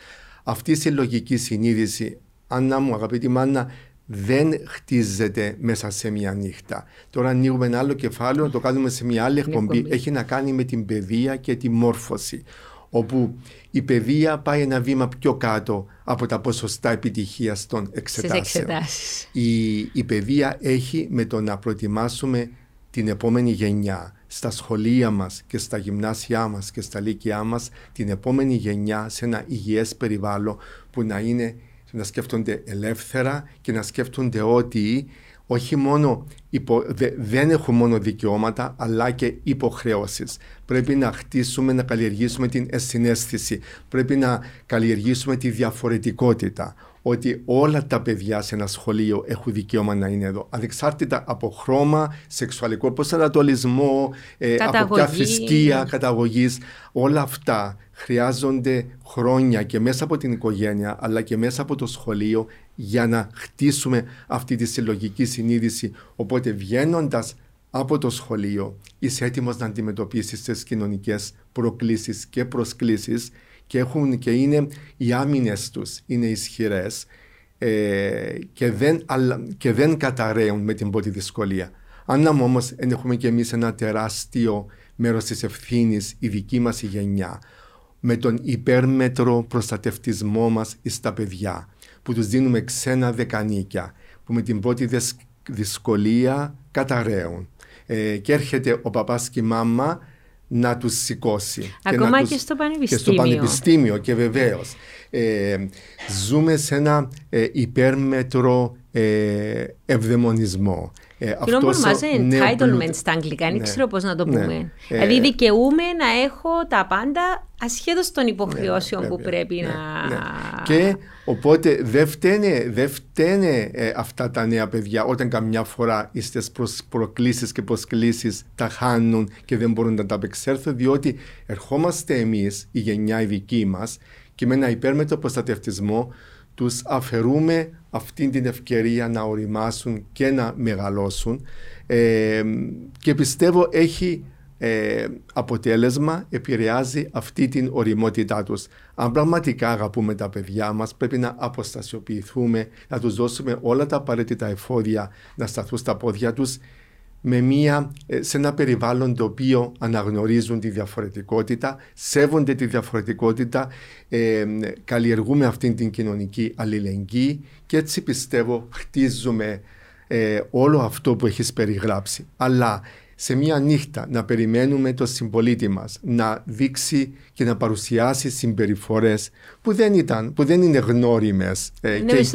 αυτή η συλλογική συνείδηση, Άννα μου, αγαπητή Μάννα, δεν χτίζεται μέσα σε μια νύχτα. Τώρα ανοίγουμε ένα άλλο κεφάλαιο, το κάνουμε σε μια άλλη εκπομπή. εκπομπή. Έχει να κάνει με την παιδεία και τη μόρφωση. Όπου η παιδεία πάει ένα βήμα πιο κάτω από τα ποσοστά επιτυχίας των στις εξετάσεων. εξετάσεις. Η, η παιδεία έχει με το να προετοιμάσουμε την επόμενη γενιά στα σχολεία μας και στα γυμνάσια μας και στα λύκειά μας την επόμενη γενιά σε ένα υγιές περιβάλλον που να είναι να σκέφτονται ελεύθερα και να σκέφτονται ότι όχι μόνο υπο, δε- δεν έχουν μόνο δικαιώματα αλλά και υποχρεώσεις. Πρέπει να χτίσουμε, να καλλιεργήσουμε την συνέστηση. Πρέπει να καλλιεργήσουμε τη διαφορετικότητα. Ότι όλα τα παιδιά σε ένα σχολείο έχουν δικαίωμα να είναι εδώ. Ανεξάρτητα από χρώμα, σεξουαλικό προσανατολισμό, ε, από ποια Καταγωγή. θρησκεία, καταγωγής. Όλα αυτά χρειάζονται χρόνια και μέσα από την οικογένεια αλλά και μέσα από το σχολείο για να χτίσουμε αυτή τη συλλογική συνείδηση. Οπότε βγαίνοντας από το σχολείο είσαι έτοιμος να αντιμετωπίσεις τις κοινωνικές προκλήσεις και προσκλήσεις και, έχουν, και είναι οι άμυνες τους είναι ισχυρές ε, και, δεν, αλλα- και δεν καταραίουν με την πρώτη δυσκολία. Αν όμως έχουμε και εμείς ένα τεράστιο μέρος της ευθύνης η δική μας η γενιά με τον υπέρμετρο προστατευτισμό μας στα παιδιά που τους δίνουμε ξένα δεκανίκια που με την πρώτη δεσ- δυσκολία καταραίουν ε, και έρχεται ο παπάς και η μάμα να τους σηκώσει. Ακόμα να και στο Και στο πανεπιστήμιο. πανεπιστήμιο και βεβαίως. Ε, ζούμε σε ένα ε, υπέρμετρο ε, ευδαιμονισμό. Ε, Και όμως αυτός ο ονομάζεται νέο entitlement πλούτο- στα αγγλικά, δεν Ναι. ξέρω πώς να το Ναι. πούμε. Ε, Δηλαδή δικαιούμαι να έχω τα πάντα ασχέτως των υποχρεώσεων που Ναι, Βέβαια, πρέπει ναι, να... ναι. Και οπότε δεν φταίνε, δεν φταίνε ε, αυτά τα νέα παιδιά όταν καμιά φορά στις προσ- προκλήσεις και προσκλήσεις τα χάνουν και δεν μπορούν να τα απεξέλθουν διότι ερχόμαστε εμείς, η γενιά η δική μας και με ένα υπέρμετρο προστατευτισμό τους αφαιρούμε αυτή την ευκαιρία να οριμάσουν και να μεγαλώσουν ε, και πιστεύω έχει ε, αποτέλεσμα επηρεάζει αυτή την οριμότητά τους. Αν πραγματικά αγαπούμε τα παιδιά μας πρέπει να αποστασιοποιηθούμε, να τους δώσουμε όλα τα απαραίτητα εφόδια να σταθούν στα πόδια τους με μια, ε, σε ένα περιβάλλον το οποίο αναγνωρίζουν τη διαφορετικότητα, σέβονται τη διαφορετικότητα, ε, καλλιεργούμε αυτή την κοινωνική αλληλεγγύη και έτσι πιστεύω χτίζουμε ε, όλο αυτό που έχεις περιγράψει. Αλλά σε μια νύχτα να περιμένουμε το συμπολίτη μας να δείξει και να παρουσιάσει συμπεριφορές που δεν, ήταν, που δεν είναι γνώριμες ε, και οικίες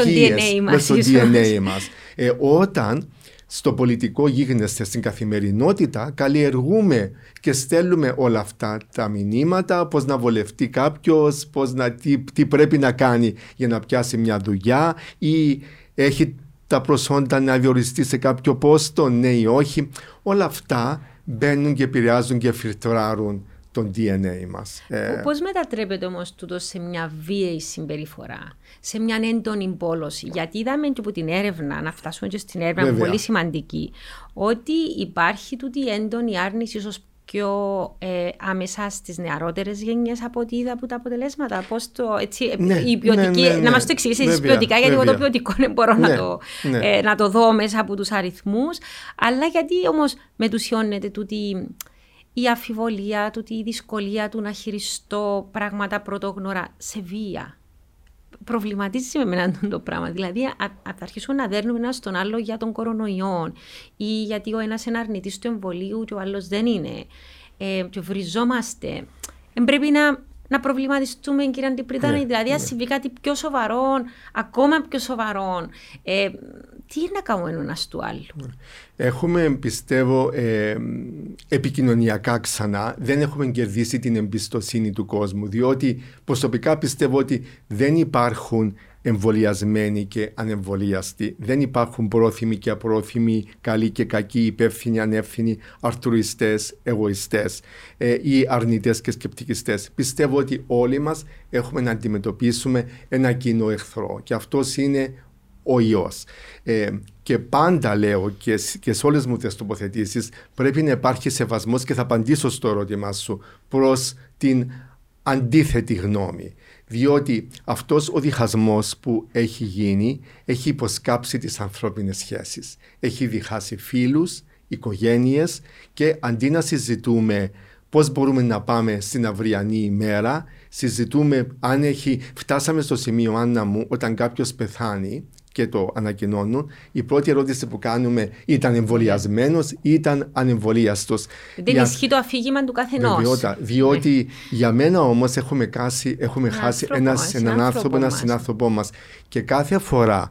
στο DNA μας. Ε, όταν στο πολιτικό γίγνεσθε στην καθημερινότητα καλλιεργούμε και στέλνουμε όλα αυτά τα μηνύματα πώς να βολευτεί κάποιος, πώς να, τι, τι πρέπει να κάνει για να πιάσει μια δουλειά ή έχει τα προσόντα να διοριστεί σε κάποιο πόστο, ναι ή όχι. Όλα αυτά μπαίνουν και επηρεάζουν και φιλτράρουν τον DNA μας. Ε, πώς μετατρέπεται όμως τούτο σε μια βίαιη συμπεριφορά, σε μια έντονη πόλωση; Γιατί είδαμε και από την έρευνα, να φτάσουμε και στην έρευνα, πολύ σημαντική, ότι υπάρχει τούτη έντονη άρνηση ίσως πιο ε, άμεσα στις νεαρότερες γενιές από ό,τι είδα από τα αποτελέσματα. Πώς το. Έτσι, ε, ναι, η ποιοτική, ναι, ναι, να μας το εξηγήσεις ποιοτικά, γιατί εγώ το ποιοτικό δεν μπορώ να, το, ε, να το δω μέσα από τους αριθμούς. Αλλά γιατί όμως μετουσιώνεται τούτη η αφιβολία, τούτη η δυσκολία του να χειριστώ πράγματα πρωτόγνωρα σε βία προβληματίζει με εμένα το πράγμα. Δηλαδή, θα αρχίσουμε να δέρνουμε ένα στον άλλο για τον κορονοϊό ή γιατί ο ένας είναι αρνητής του εμβολίου και ο άλλος δεν είναι. Ε, και βριζόμαστε. Ε, πρέπει να, να προβληματιστούμε, κύριε Αντιπρίτανη, ναι, δηλαδή, αν ναι. συμβεί κάτι πιο σοβαρό, ακόμα πιο σοβαρό. Ε, τι είναι να κάνουμε ένας του άλλου; Ναι. Έχουμε, πιστεύω, ε, επικοινωνιακά ξανά, δεν έχουμε κερδίσει την εμπιστοσύνη του κόσμου, διότι προσωπικά πιστεύω ότι δεν υπάρχουν εμβολιασμένοι και ανεμβολιαστοί. Δεν υπάρχουν πρόθυμοι και απρόθυμοι, καλοί και κακοί, υπεύθυνοι, ανεύθυνοι, αρθουριστές, εγωιστές ε, ή αρνητές και σκεπτικιστές. Πιστεύω ότι όλοι μας έχουμε να αντιμετωπίσουμε ένα κοινό εχθρό και αυτός είναι ο ιός. Ε, και πάντα λέω και, και σε όλες μου τις τοποθετήσεις πρέπει να υπάρχει σεβασμός και θα απαντήσω στο ερώτημά σου προς την αντίθετη γνώμη. Διότι αυτός ο διχασμός που έχει γίνει έχει υποσκάψει τις ανθρώπινες σχέσεις. Έχει διχάσει φίλους, οικογένειες και αντί να συζητούμε πώς μπορούμε να πάμε στην αυριανή ημέρα, συζητούμε αν έχει, φτάσαμε στο σημείο Άννα μου όταν κάποιος πεθάνει και το ανακοινώνουν. Η πρώτη ερώτηση που κάνουμε ήταν εμβολιασμένος ή ήταν ανεμβολίαστος; Δεν ισχύει το αφήγημα του καθενός. Διότι ναι. για μένα όμως έχουμε, έχουμε χάσει ένα, έναν άνθρωπο, έναν συνάνθρωπό μας. Και κάθε φορά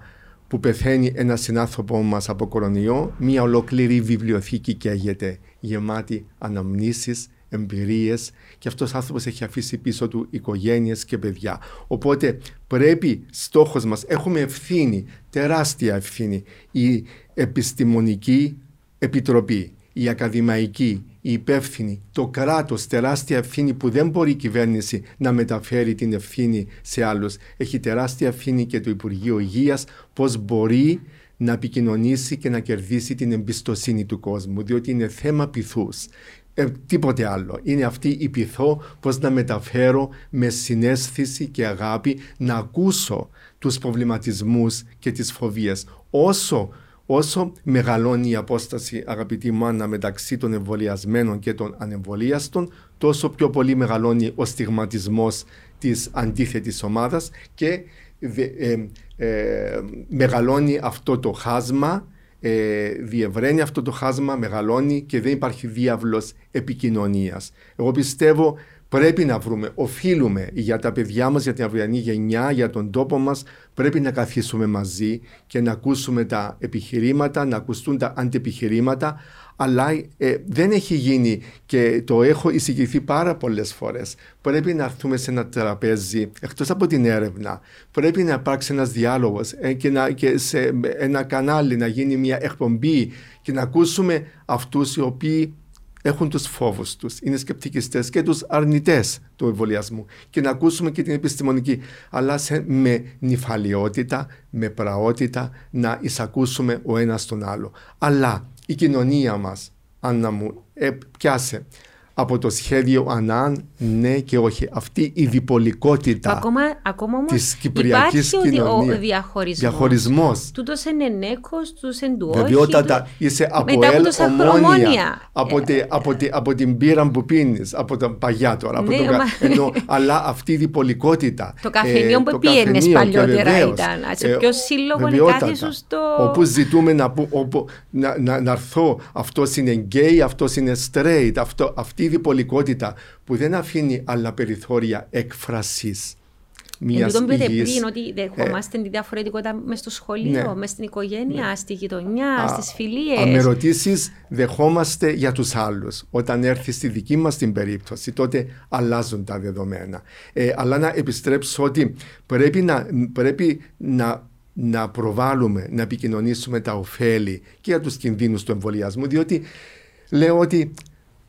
που πεθαίνει ένα συνάνθρωπό μας από κορονοϊό, μια ολόκληρη βιβλιοθήκη καίγεται γεμάτη αναμνήσεις, εμπειρίες και αυτός ο άνθρωπος έχει αφήσει πίσω του οικογένειες και παιδιά. Οπότε πρέπει στόχος μας, έχουμε ευθύνη, τεράστια ευθύνη. Η επιστημονική επιτροπή, η ακαδημαϊκή, η υπεύθυνη, το κράτος, τεράστια ευθύνη που δεν μπορεί η κυβέρνηση να μεταφέρει την ευθύνη σε άλλους. Έχει τεράστια ευθύνη και το Υπουργείο Υγείας πώς μπορεί να επικοινωνήσει και να κερδίσει την εμπιστοσύνη του κόσμου, διότι είναι θέμα πυθούς ε, τίποτε άλλο. Είναι αυτή η πειθό πώς να μεταφέρω με συνέστηση και αγάπη να ακούσω τους προβληματισμούς και τις φοβίες. Όσο, όσο μεγαλώνει η απόσταση αγαπητή μάνα μεταξύ των εμβολιασμένων και των ανεμβολίαστων τόσο πιο πολύ μεγαλώνει ο στιγματισμός της αντίθετης ομάδας και ε, ε, μεγαλώνει αυτό το χάσμα ε, διευραίνει αυτό το χάσμα, μεγαλώνει και δεν υπάρχει διάβλος επικοινωνίας. Εγώ πιστεύω πρέπει να βρούμε, οφείλουμε για τα παιδιά μας, για την αυριανή γενιά, για τον τόπο μας, πρέπει να καθίσουμε μαζί και να ακούσουμε τα επιχειρήματα, να ακουστούν τα αντιεπιχειρήματα, αλλά ε, δεν έχει γίνει και το έχω εισηγηθεί πάρα πολλές φορές. Πρέπει να έρθουμε σε ένα τραπέζι, εκτός από την έρευνα, πρέπει να υπάρξει ένας διάλογος ε, και, να, και σε ένα κανάλι να γίνει μια εκπομπή και να ακούσουμε αυτούς οι οποίοι έχουν τους φόβους τους, είναι σκεπτικιστές και τους αρνητές του εμβολιασμού και να ακούσουμε και την επιστημονική, αλλά σε, με νυφαλιότητα, με πραότητα να εισακούσουμε ο ένας τον άλλο. Αλλά η κοινωνία μας, Άννα μου, ε, πιάσε από το σχέδιο Ανάν, ναι και όχι. Αυτή η διπολικότητα ακόμα, ακόμα όμως της κυπριακής υπάρχει κοινωνίας. ο διαχωρισμός. Διαχωρισμός. Τούτος είναι νέκος, τούτος είναι του όχι. Βεβαιότατα, του- είσαι από Μετά από ελ τόσα ομόνια, χρόνια. από, τη- από, τη- από την πύρα που πίνεις, από τα παγιά τώρα, από Ναι, το κα- μα- ενώ, αλλά αυτή η διπολικότητα. Το καφενείο που το πήγαινες καφενείο, και παλιότερα βεβαίως, ήταν. Σε ε, ποιο σύλλογο βεβαιότατα. εγκάθισου στο... Όπου ζητούμε να, που, όπου, να, να, να έρθω, αυτός είναι γκέι, αυτός είναι straight, αυτό, αυτή η διπολικότητα που δεν αφήνει άλλα περιθώρια έκφρασης Εν μιας τούτον πείτε υγιής πριν ότι δεχόμαστε τη διαφορετικότητα μες στο σχολείο, ναι. μες στην οικογένεια, στη γειτονιά, Α, στις φιλίες. Αν με ρωτήσει, δεχόμαστε για τους άλλους. Όταν έρθει στη δική μας την περίπτωση, τότε αλλάζουν τα δεδομένα. Ε, αλλά να επιστρέψω ότι πρέπει να, πρέπει να, να προβάλλουμε, να επικοινωνήσουμε τα ωφέλη και για τους κινδύνους του εμβολιασμού, διότι λέω ότι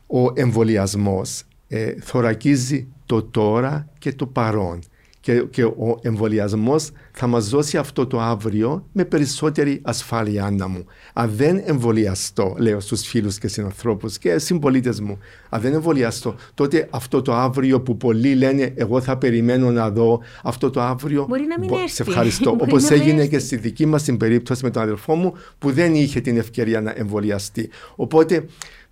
ο εμβολιασμός ε, θωρακίζει το τώρα και το παρόν. Και, και ο εμβολιασμός θα μας δώσει αυτό το αύριο με περισσότερη ασφάλεια, Άννα μου. Αν δεν εμβολιαστώ, λέω στους φίλους και συνανθρώπους και συμπολίτες μου, αν δεν εμβολιαστώ, τότε αυτό το αύριο που πολλοί λένε, Εγώ θα περιμένω να δω, αυτό το αύριο. Μπορεί να μην μπο- έρθει. Σε ευχαριστώ. *laughs* Μπορεί Όπως να μην έγινε έρθει. και στη δική μας την περίπτωση με τον αδελφό μου, που δεν είχε την ευκαιρία να εμβολιαστεί. Οπότε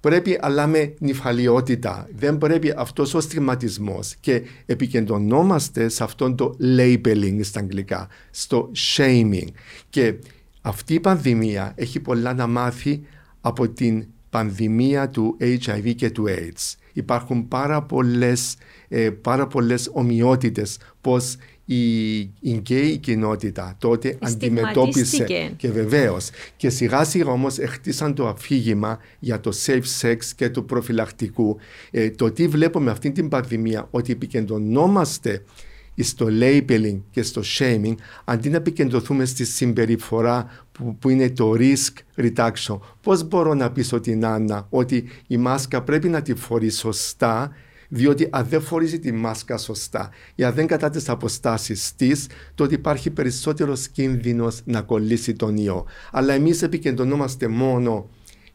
πρέπει αλλά με νυφαλιότητα. Δεν πρέπει αυτός ο στιγματισμός και επικεντρωνόμαστε σε αυτόν το labeling στα αγγλικά, στο shaming. Και αυτή η πανδημία έχει πολλά να μάθει από την πανδημία του HIV και του AIDS. Υπάρχουν πάρα πολλές, ε, πάρα πολλές ομοιότητες πως η, η γκέι κοινότητα τότε αντιμετώπισε Στιγματίστηκε. και βεβαίως. Και σιγά σιγά όμως χτίσαν το αφήγημα για το safe sex και του προφυλακτικού. Ε, το τι βλέπουμε αυτή την πανδημία, ότι επικεντρωνόμαστε στο labeling και στο shaming, αντί να επικεντρωθούμε στη συμπεριφορά που, που είναι το risk reduction. Πώς μπορώ να πείσω την Άννα ότι η μάσκα πρέπει να τη φορείς σωστά διότι αν δεν φορίζει τη μάσκα σωστά ή αν δεν κατά τις αποστάσεις της, τότε υπάρχει περισσότερος κίνδυνος να κολλήσει τον ιό. Αλλά εμείς επικεντρωνόμαστε μόνο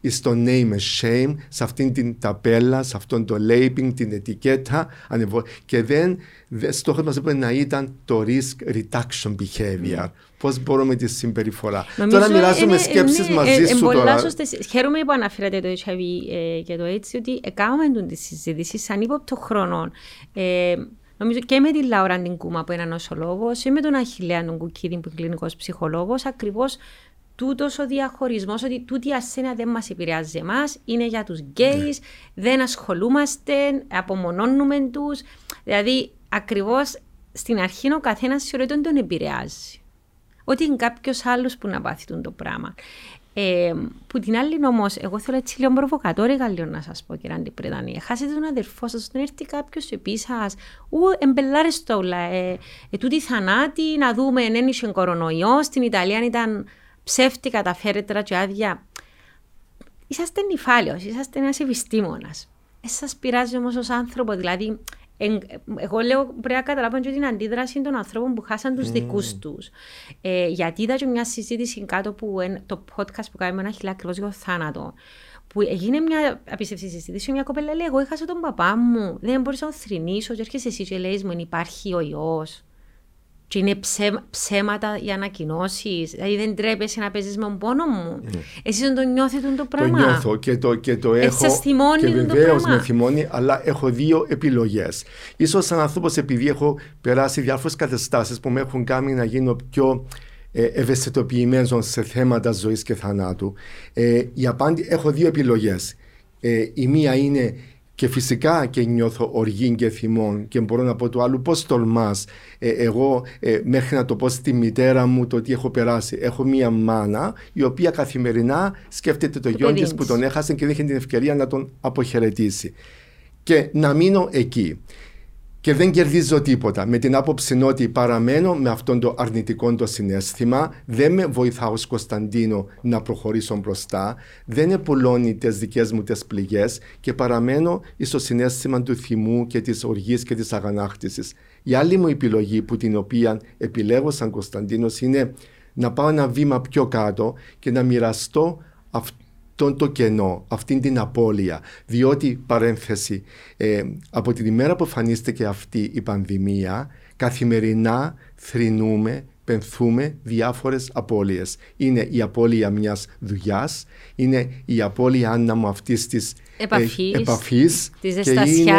στο name and shame, σε αυτήν την ταπέλα, σε αυτόν το labeling, την ετικέτα ανεβο- και δεν, δεν στόχος μας έπρεπε να ήταν το risk reduction behavior. Πώς μπορούμε τη συμπεριφορά. τώρα μοιράζομαι σκέψεις μαζί σου πολλά τώρα. σωστές. Χαίρομαι που αναφέρατε το HIV ε, και το AIDS, ότι έκαναμε τη συζήτηση σαν ύποπτο χρόνο. Ε, νομίζω και με τη Λάουρα την Κούμα που είναι νοσολόγος, ή με τον Αχιλέα τον Κουκίδη που είναι κλινικός ψυχολόγος, ακριβώς τούτος ο διαχωρισμός ότι τούτη η ασθένεια δεν μας επηρεάζει εμάς, είναι για τους γκέι, δεν ασχολούμαστε, απομονώνουμε τους. Δηλαδή, ακριβώς στην αρχή ο καθένας θεωρεί ότι δεν τον επηρεάζει. Ότι είναι κάποιος άλλος που να πάθει τούτο το πράγμα. Ε, που την άλλη όμως, εγώ θέλω έτσι λίγο προβοκατόρικα λίγο να σας πω, κύριε Αντιπρετανή. Χάσετε τον αδερφό σας, τον έρθει κάποιος επί σας, ου, εμπελάριστο όλα. Ε, ε, τούτη θανάτη, να δούμε, εν ένιξε κορονοϊός. Στην Ιταλία ήταν ψεύτικα τα φέρετρα και άδεια. Είσαστε νυφάλιο, είσαστε ένας επιστήμονας. Ε, σας πειράζει όμως ως άνθρωπο, δηλαδή. Εν- εγώ λέω πρέπει να καταλάβουν και την αντίδραση των ανθρώπων που χάσαν τους δικούς τους. Ε, γιατί είδα και μια συζήτηση κάτω που εν- το podcast που κάνουμε ένα χιλιά ακριβώ για το θάνατο. Που έγινε μια απίστευτη συζήτηση. Μια κοπέλα λέει: Εγώ έχασα τον παπά μου, δεν μπορούσα να τον θρυνήσω. Και έρχεσαι εσύ και λέει: Μου υπάρχει ο ιό. Και είναι ψέ, ψέματα οι ανακοινώσεις. Δηλαδή δεν τρέπεσαι να παίζεις με τον πόνο μου. Εσύ δεν το νιώθετε το Το πράγμα. νιώθω και το, και το Έτσι έχω. σας θυμώνει και το βεβαίως πράγμα. με θυμώνει, αλλά έχω δύο επιλογές. σω σαν άνθρωπος, επειδή έχω περάσει διάφορες καταστάσεις που με έχουν κάνει να γίνω πιο ε, ευαισθητοποιημένος σε θέματα ζωής και θανάτου. Ε, η απάντη, έχω δύο επιλογές. Ε, η μία είναι και φυσικά και νιώθω οργή και θυμών και μπορώ να πω του άλλου πώς τολμάς ε, εγώ ε, μέχρι να το πω στη μητέρα μου το τι έχω περάσει. Έχω μία μάνα η οποία καθημερινά σκέφτεται το, Το γιο παιδί της που της. τον έχασε και δεν είχε την ευκαιρία να τον αποχαιρετήσει. Και να μείνω εκεί. Και δεν κερδίζω τίποτα. Με την άποψη ότι παραμένω με αυτόν το αρνητικό το συνέστημα, δεν με βοηθά ως Κωνσταντίνο να προχωρήσω μπροστά, δεν επουλώνει τις δικές μου τις πληγές και παραμένω στο συνέστημα του θυμού και της οργής και της αγανάκτησης. Η άλλη μου επιλογή που την οποία επιλέγω σαν Κωνσταντίνος είναι να πάω ένα βήμα πιο κάτω και να μοιραστώ αυτό αυτό το κενό, αυτή την απώλεια. Διότι, παρένθεση, ε, από την ημέρα που εμφανίστηκε αυτή η πανδημία, καθημερινά θρυνούμε πενθούμε διάφορες απώλειες. Είναι η απώλεια μιας δουλειάς, είναι η απώλεια Άννα μου αυτής της επαφής, επαφής της και είναι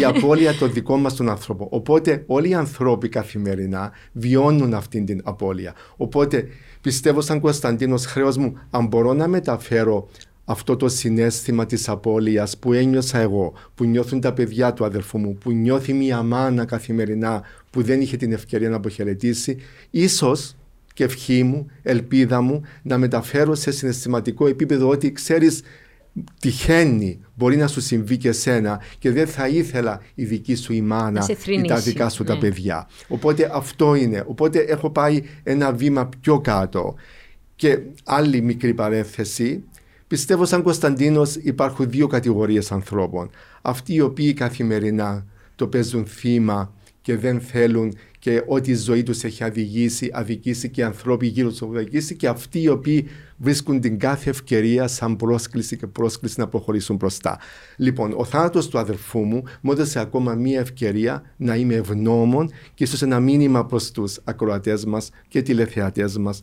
η απώλεια των δικών μας των ανθρώπων. Οπότε όλοι οι άνθρωποι καθημερινά βιώνουν αυτή την απώλεια. Οπότε πιστεύω σαν Κωνσταντίνος χρέος μου αν μπορώ να μεταφέρω αυτό το συνέστημα της απώλειας που ένιωσα εγώ, που νιώθουν τα παιδιά του αδερφού μου, που νιώθει μια μάνα καθημερινά που δεν είχε την ευκαιρία να αποχαιρετήσει, ίσως και ευχή μου, ελπίδα μου να μεταφέρω σε συναισθηματικό επίπεδο ότι ξέρεις τυχαίνει, μπορεί να σου συμβεί και σένα και δεν θα ήθελα η δική σου η μάνα ή τα δικά σου τα ναι. παιδιά. Οπότε αυτό είναι. Οπότε έχω πάει ένα βήμα πιο κάτω. Και άλλη μικρή παρέθεση, πιστεύω σαν Κωνσταντίνος υπάρχουν δύο κατηγορίες ανθρώπων. Αυτοί οι οποίοι καθημερινά το παίζουν θύμα και δεν θέλουν και ότι η ζωή τους έχει αδικήσει, αδικήσει και οι ανθρώποι γύρω τους έχουν αδικήσει και αυτοί οι οποίοι βρίσκουν την κάθε ευκαιρία σαν πρόσκληση και πρόσκληση να προχωρήσουν μπροστά. Λοιπόν, ο θάνατος του αδερφού μου μου έδωσε ακόμα μία ευκαιρία να είμαι ευγνώμων και ίσως ένα μήνυμα προς τους ακροατές μας και τηλεθεατές μας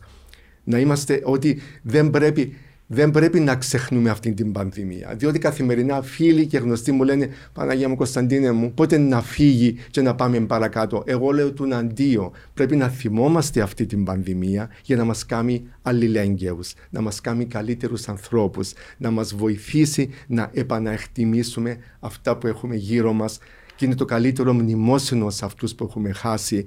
να είμαστε ότι δεν πρέπει δεν πρέπει να ξεχνούμε αυτή την πανδημία. Διότι καθημερινά φίλοι και γνωστοί μου λένε Παναγία μου, Κωνσταντίνε μου, πότε να φύγει και να πάμε παρακάτω. Εγώ λέω του αντίο. Πρέπει να θυμόμαστε αυτή την πανδημία για να μας κάνει αλληλέγγυους, να μας κάνει καλύτερους ανθρώπους, να μας βοηθήσει να επαναεκτιμήσουμε αυτά που έχουμε γύρω μας και είναι το καλύτερο μνημόσυνο σε αυτούς που έχουμε χάσει.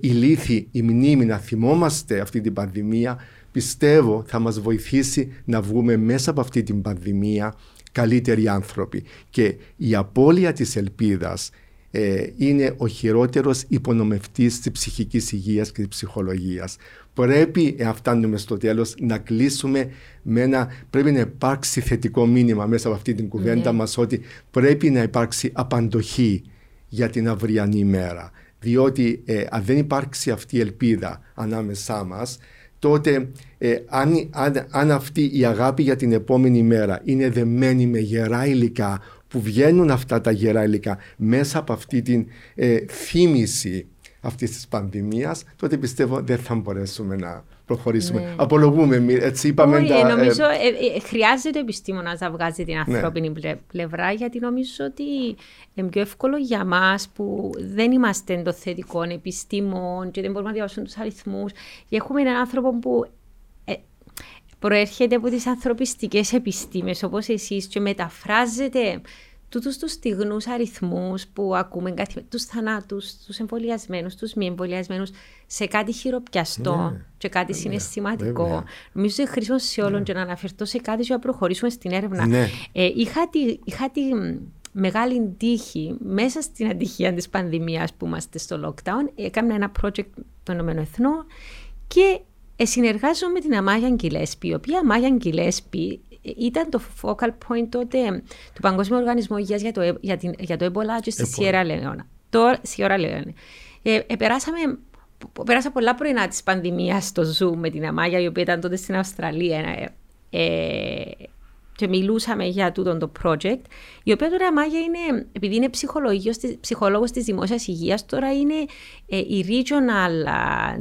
η λύθη, η μνήμη να θυμόμαστε αυτή την πανδημία πιστεύω θα μας βοηθήσει να βγούμε μέσα από αυτή την πανδημία καλύτεροι άνθρωποι. Και η απώλεια της ελπίδας ε, είναι ο χειρότερος υπονομευτής της ψυχικής υγείας και της ψυχολογίας. Πρέπει, εάν φτάνουμε στο τέλος, να κλείσουμε με ένα... Πρέπει να υπάρξει θετικό μήνυμα μέσα από αυτή την κουβέντα yeah. Ναι. μας ότι πρέπει να υπάρξει απαντοχή για την αυριανή ημέρα. Διότι ε, αν δεν υπάρξει αυτή η ελπίδα ανάμεσά μας, τότε ε, αν, αν, αυτή η αγάπη για την επόμενη μέρα είναι δεμένη με γερά υλικά που βγαίνουν αυτά τα γερά υλικά μέσα από αυτή την ε, θύμηση αυτής της πανδημίας, τότε πιστεύω δεν θα μπορέσουμε να προχωρήσουμε. Ναι. Απολογούμε, έτσι είπαμε. Όχι, τα, νομίζω ε, ε, χρειάζεται ο επιστήμονας να βγάζει την ναι. ανθρώπινη ναι. πλευρά, γιατί νομίζω ότι είναι πιο εύκολο για μας που δεν είμαστε των θετικών επιστήμων και δεν μπορούμε να διαβάσουμε τους αριθμούς. Έχουμε έναν άνθρωπο που ε, προέρχεται από τις ανθρωπιστικές επιστήμες, όπως εσείς, και μεταφράζεται τούτους τους στιγνούς αριθμούς που ακούμε, τους θανάτους, τους εμβολιασμένους, τους μη εμβολιασμένους, σε κάτι χειροπιαστό ναι, και κάτι ναι, συναισθηματικό. Βέβαια. Νομίζω ότι χρήσιμο σε όλων ναι. και να αναφερθώ σε κάτι και να προχωρήσουμε στην έρευνα. Ναι. Ε, είχα, τη, είχα τη μεγάλη τύχη μέσα στην ατυχία της πανδημίας που είμαστε στο lockdown. Έκανα ένα project των ΗΕ και συνεργάζομαι με την Αμάγια Γκυλέσπη, η οποία Αμάγια Γκυλέσπη ήταν το focal point τότε του Παγκόσμιου Οργανισμού Υγείας για το, για, την, για το Ebola και στη Σιέρα Λεόνα. Τώρα, Σιέρα Λεόνα. Ε, ε, περάσαμε πέρασα πολλά πρωινά της πανδημίας στο Zoom με την Αμάγια, η οποία ήταν τότε στην Αυστραλία. Ε, ε και μιλούσαμε για τούτο το project, η οποία τώρα Μάγια είναι, επειδή είναι ψυχολόγος της δημόσιας υγείας, τώρα είναι ε, η Regional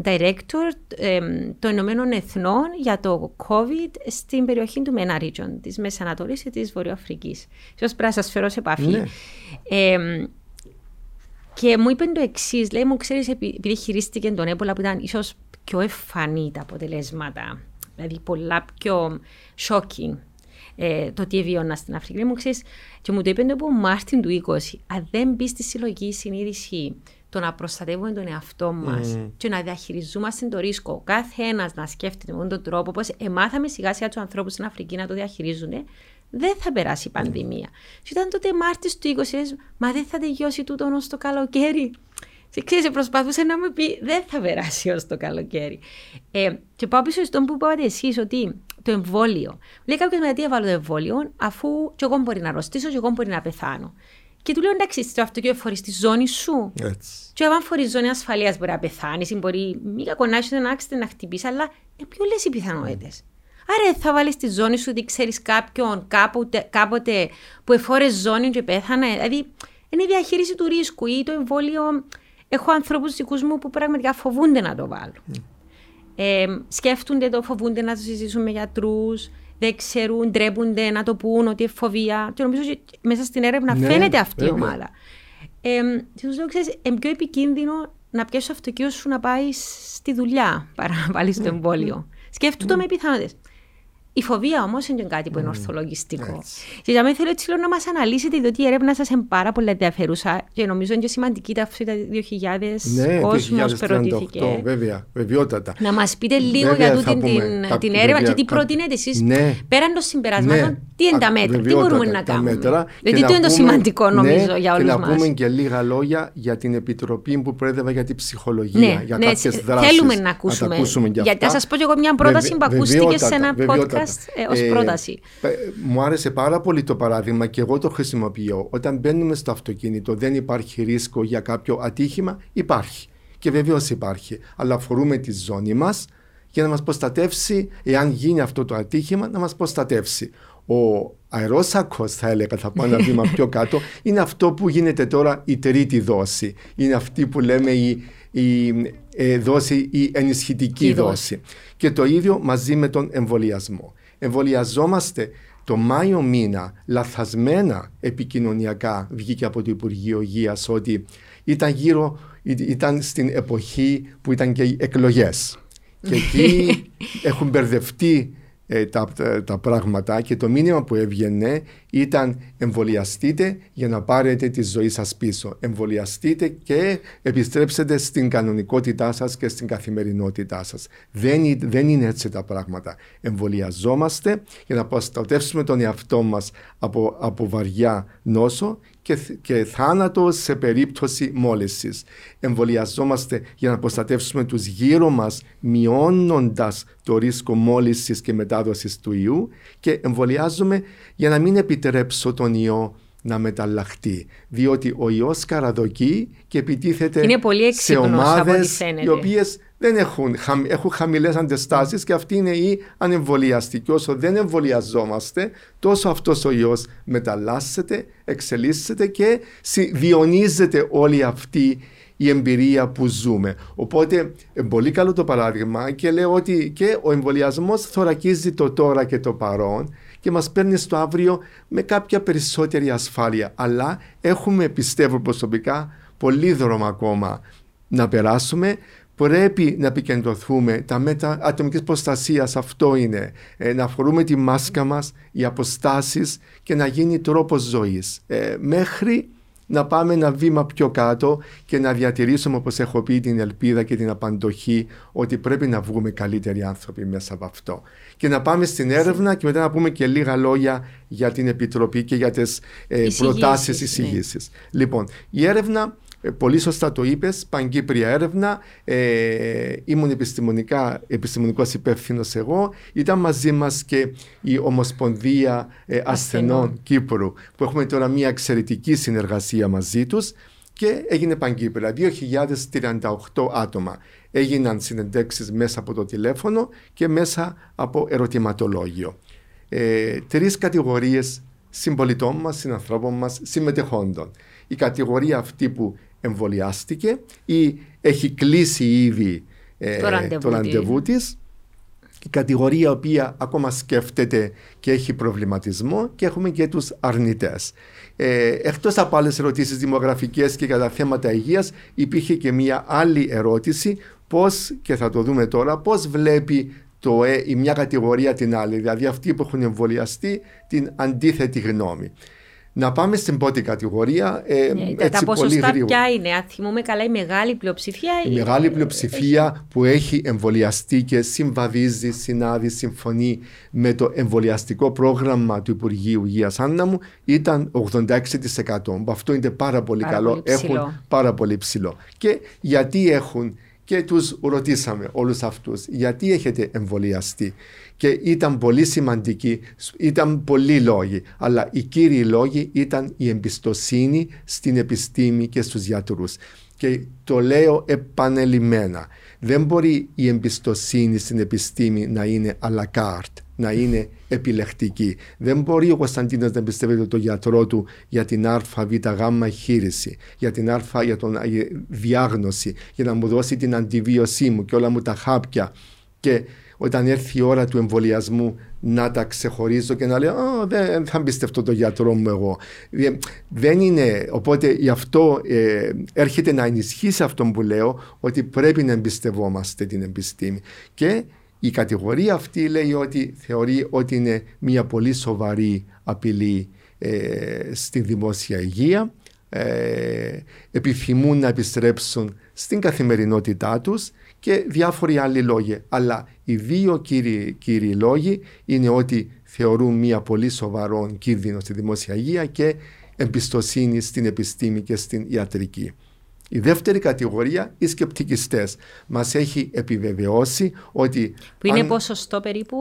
Director ε, των Ηνωμένων Εθνών για το COVID στην περιοχή του MENA Region, της Μέσης Ανατολής και της Βορειοαφρικής. Ίσως πρέπει να σας φέρω σε επαφή. Ναι. Ε, και μου είπε το εξής, λέει μου ξέρεις επειδή χειρίστηκε τον έπολα που ήταν ίσως πιο εμφανή τα αποτελέσματα, δηλαδή πολλά πιο shocking ε, το τι εβίωνα στην Αφρική. Μου ξέρεις, και μου το είπε από Μάρτιν του 20. Αν δεν μπεις στη συλλογική συνείδηση το να προστατεύουμε τον εαυτό μας mm. και να διαχειριζόμαστε το ρίσκο, κάθε ένας να σκέφτεται με τον τρόπο, όπως εμάθαμε σιγά σιγά τους ανθρώπους στην Αφρική να το διαχειρίζουν, δεν θα περάσει η πανδημία. Mm. Και ήταν τότε Μάρτιος του 20, μα δεν θα τελειώσει τούτο ως το καλοκαίρι. Και ξέρεις, προσπαθούσε να μου πει δεν θα περάσει ως το καλοκαίρι. Ε, και πάω πίσω στον που είπατε εσείς ότι το εμβόλιο. Λέει κάποιος με τι έβαλε το εμβόλιο, αφού και εγώ μπορεί να αρρωστήσω, και εγώ μπορεί να πεθάνω. Και του λέω εντάξει, στο αυτοκίνητο φορεί τη ζώνη σου. Έτσι. Και αν φορείς ζώνη ασφαλείας μπορεί να πεθάνεις, μπορεί μη κακό να έχει να χτυπήσεις, αλλά είναι πιο λες οι πιθανότητες. Άρα θα βάλεις στη ζώνη σου ότι ξέρεις κάποιον κάποτε, κάποτε που εφόρες ζώνη και πέθανε. Δηλαδή είναι η διαχείριση του ρίσκου ή το εμβόλιο. Έχω ανθρώπους δικούς μου που πραγματικά φοβούνται να το βάλουν. Mm. Ε, σκέφτονται το, φοβούνται να το συζητήσουν με γιατρούς, δεν ξέρουν, ντρέπονται να το πούν ότι είναι φοβία. Και νομίζω ότι μέσα στην έρευνα ναι, φαίνεται αυτή η ομάδα. Ε, του λέω, ξέρεις, είναι πιο επικίνδυνο να πιέσει το αυτοκίνητο σου να πάει στη δουλειά παρά να βάλεις το ναι. εμβόλιο. Σκέφτομαι το με πιθανότητες. Η φοβία όμως είναι κάτι που είναι ορθολογιστικό. Και για μένα θέλω έτσι να μας αναλύσετε, διότι η έρευνα σας είναι πάρα πολύ ενδιαφέρουσα και νομίζω είναι και σημαντική τα αυτή τα 2000 ναι, κόσμος προωθήθηκε. Βέβαια, βεβαιότατα. Να μας πείτε λίγο για τούτη την, την έρευνα και τι προτείνετε εσείς ναι. πέραν των συμπερασμάτων, ναι. τι είναι τα μέτρα, τι μπορούμε να κάνουμε. Γιατί το είναι το σημαντικό νομίζω για όλους μας. Και να πούμε και λίγα λόγια για την επιτροπή που προέδευε για την ψυχολογία, για κάποιες δράσεις. Θέλουμε να ακούσουμε. Γιατί θα σας πω και εγώ μια πρόταση που ακούστηκε σε ένα podcast podcast ε, πρόταση. Ε, μου άρεσε πάρα πολύ το παράδειγμα και εγώ το χρησιμοποιώ. Όταν μπαίνουμε στο αυτοκίνητο, δεν υπάρχει ρίσκο για κάποιο ατύχημα. Υπάρχει. Και βεβαίως υπάρχει. Αλλά αφορούμε τη ζώνη μας για να μας προστατεύσει, εάν γίνει αυτό το ατύχημα, να μας προστατεύσει. Ο αερόσακος, θα έλεγα, θα πάω ένα βήμα πιο κάτω, *laughs* είναι αυτό που γίνεται τώρα η τρίτη δόση. Είναι αυτή που λέμε η, η ε, δόση, η ενισχυτική δόση. Και το ίδιο μαζί με τον εμβολιασμό εμβολιαζόμαστε το Μάιο μήνα λαθασμένα επικοινωνιακά βγήκε από το Υπουργείο Υγείας ότι ήταν γύρω, ήταν στην εποχή που ήταν και οι εκλογές. Και *laughs* εκεί έχουν μπερδευτεί ε, τα, τα, πράγματα και το μήνυμα που έβγαινε ήταν εμβολιαστείτε για να πάρετε τη ζωή σας πίσω. Εμβολιαστείτε και επιστρέψετε στην κανονικότητά σας και στην καθημερινότητά σας. Δεν, δεν είναι έτσι τα πράγματα. Εμβολιαζόμαστε για να προστατεύσουμε τον εαυτό μας από, από βαριά νόσο και, και θάνατο σε περίπτωση μόλυνσης. Εμβολιαζόμαστε για να προστατεύσουμε τους γύρω μας μειώνοντας το ρίσκο μόλυνσης και μετάδοσης του ιού και εμβολιάζουμε για να μην επιτρέψω τον ιό να μεταλλαχτεί. Διότι ο ιός καραδοκεί και επιτίθεται σε ομάδες οι οποίες δεν έχουν, έχουν χαμηλές αντιστάσεις και αυτή είναι η ανεμβολιαστική. Όσο δεν εμβολιαζόμαστε, τόσο αυτός ο ιός μεταλλάσσεται, εξελίσσεται και διονύζεται όλη αυτή η εμπειρία που ζούμε. Οπότε, πολύ καλό το παράδειγμα και λέω ότι και ο εμβολιασμός θωρακίζει το τώρα και το παρόν και μας παίρνει στο αύριο με κάποια περισσότερη ασφάλεια. Αλλά έχουμε, πιστεύω προσωπικά, πολύ δρόμο ακόμα να περάσουμε. Πρέπει να επικεντρωθούμε τα μέτρα ατομικής προστασίας, αυτό είναι. Ε, να φορούμε τη μάσκα μας, οι αποστάσεις και να γίνει τρόπος ζωής. Ε, μέχρι να πάμε ένα βήμα πιο κάτω και να διατηρήσουμε όπως έχω πει την ελπίδα και την απαντοχή ότι πρέπει να βγούμε καλύτεροι άνθρωποι μέσα από αυτό. Και να πάμε στην έρευνα και μετά να πούμε και λίγα λόγια για την Επιτροπή και για τις ε, προτάσεις εισηγήσεις. Ναι. Λοιπόν, η έρευνα ε, πολύ σωστά το είπες, παγκύπρια έρευνα. Ε, ήμουν επιστημονικά, επιστημονικός υπεύθυνος εγώ. Ήταν μαζί μας και η Ομοσπονδία ε, Ασθενών Κύπρου, που έχουμε τώρα μια εξαιρετική συνεργασία μαζί τους και έγινε παγκύπρια. 2.038 άτομα έγιναν συνεντέξεις μέσα από το τηλέφωνο και μέσα από ερωτηματολόγιο. Ε, τρεις κατηγορίες συμπολιτών μας, συνανθρώπων μας, συμμετεχόντων. Η κατηγορία αυτή που εμβολιάστηκε ή έχει κλείσει ήδη ε, το ραντεβού της. Η κατηγορία η οποία ακόμα σκέφτεται και έχει προβληματισμό και έχουμε και τους αρνητές. Ε, εκτός από άλλες ερωτήσεις δημογραφικές και για τα θέματα υγείας υπήρχε και μια άλλη ερώτηση πώς, και θα το δούμε τώρα, πώς βλέπει το, ε, η μια κατηγορία την άλλη, δηλαδή αυτοί που έχουν εμβολιαστεί την αντίθετη γνώμη. Να πάμε στην πρώτη κατηγορία. Ε, ναι, έτσι, τα ποσοστά ποια είναι, αν θυμούμε καλά, η μεγάλη πλειοψηφία. Η μεγάλη πλειοψηφία που έχει εμβολιαστεί και συμβαδίζει, συνάδει, συμφωνεί με το εμβολιαστικό πρόγραμμα του Υπουργείου Υγείας Άννα μου ήταν 86%. Αυτό είναι πάρα πολύ πάρα καλό. Πολύ έχουν πάρα πολύ ψηλό. Και γιατί έχουν και τους ρωτήσαμε όλους αυτούς γιατί έχετε εμβολιαστεί; Και ήταν πολύ σημαντική, ήταν πολλοί λόγοι, αλλά οι κύριοι λόγοι ήταν η εμπιστοσύνη στην επιστήμη και στους γιατρούς. Και το λέω επανελειμμένα. Δεν μπορεί η εμπιστοσύνη στην επιστήμη να είναι à la carte. Να είναι επιλεκτική. Δεν μπορεί ο Κωνσταντίνος να πιστεύει το γιατρό του για την ΑΒΓ χείριση, για την Α για τον διάγνωση, για να μου δώσει την αντιβίωσή μου και όλα μου τα χάπια. Και όταν έρθει η ώρα του εμβολιασμού να τα ξεχωρίζω και να λέω δεν θα εμπιστευτώ τον γιατρό μου εγώ. Ε, δεν είναι, οπότε γι' αυτό ε, έρχεται να ενισχύσει αυτό που λέω ότι πρέπει να εμπιστευόμαστε την επιστήμη. Και η κατηγορία αυτή λέει ότι θεωρεί ότι είναι μια πολύ σοβαρή απειλή ε, στη δημόσια υγεία. Ε, επιθυμούν να επιστρέψουν στην καθημερινότητά τους και διάφοροι άλλοι λόγοι. Αλλά οι δύο κύριοι, κύριοι λόγοι είναι ότι θεωρούν μια πολύ σοβαρό κίνδυνο στη δημόσια υγεία και εμπιστοσύνη στην επιστήμη και στην ιατρική. Η δεύτερη κατηγορία, οι σκεπτικιστές. Μας έχει επιβεβαιώσει ότι. Που είναι αν... ποσοστό περίπου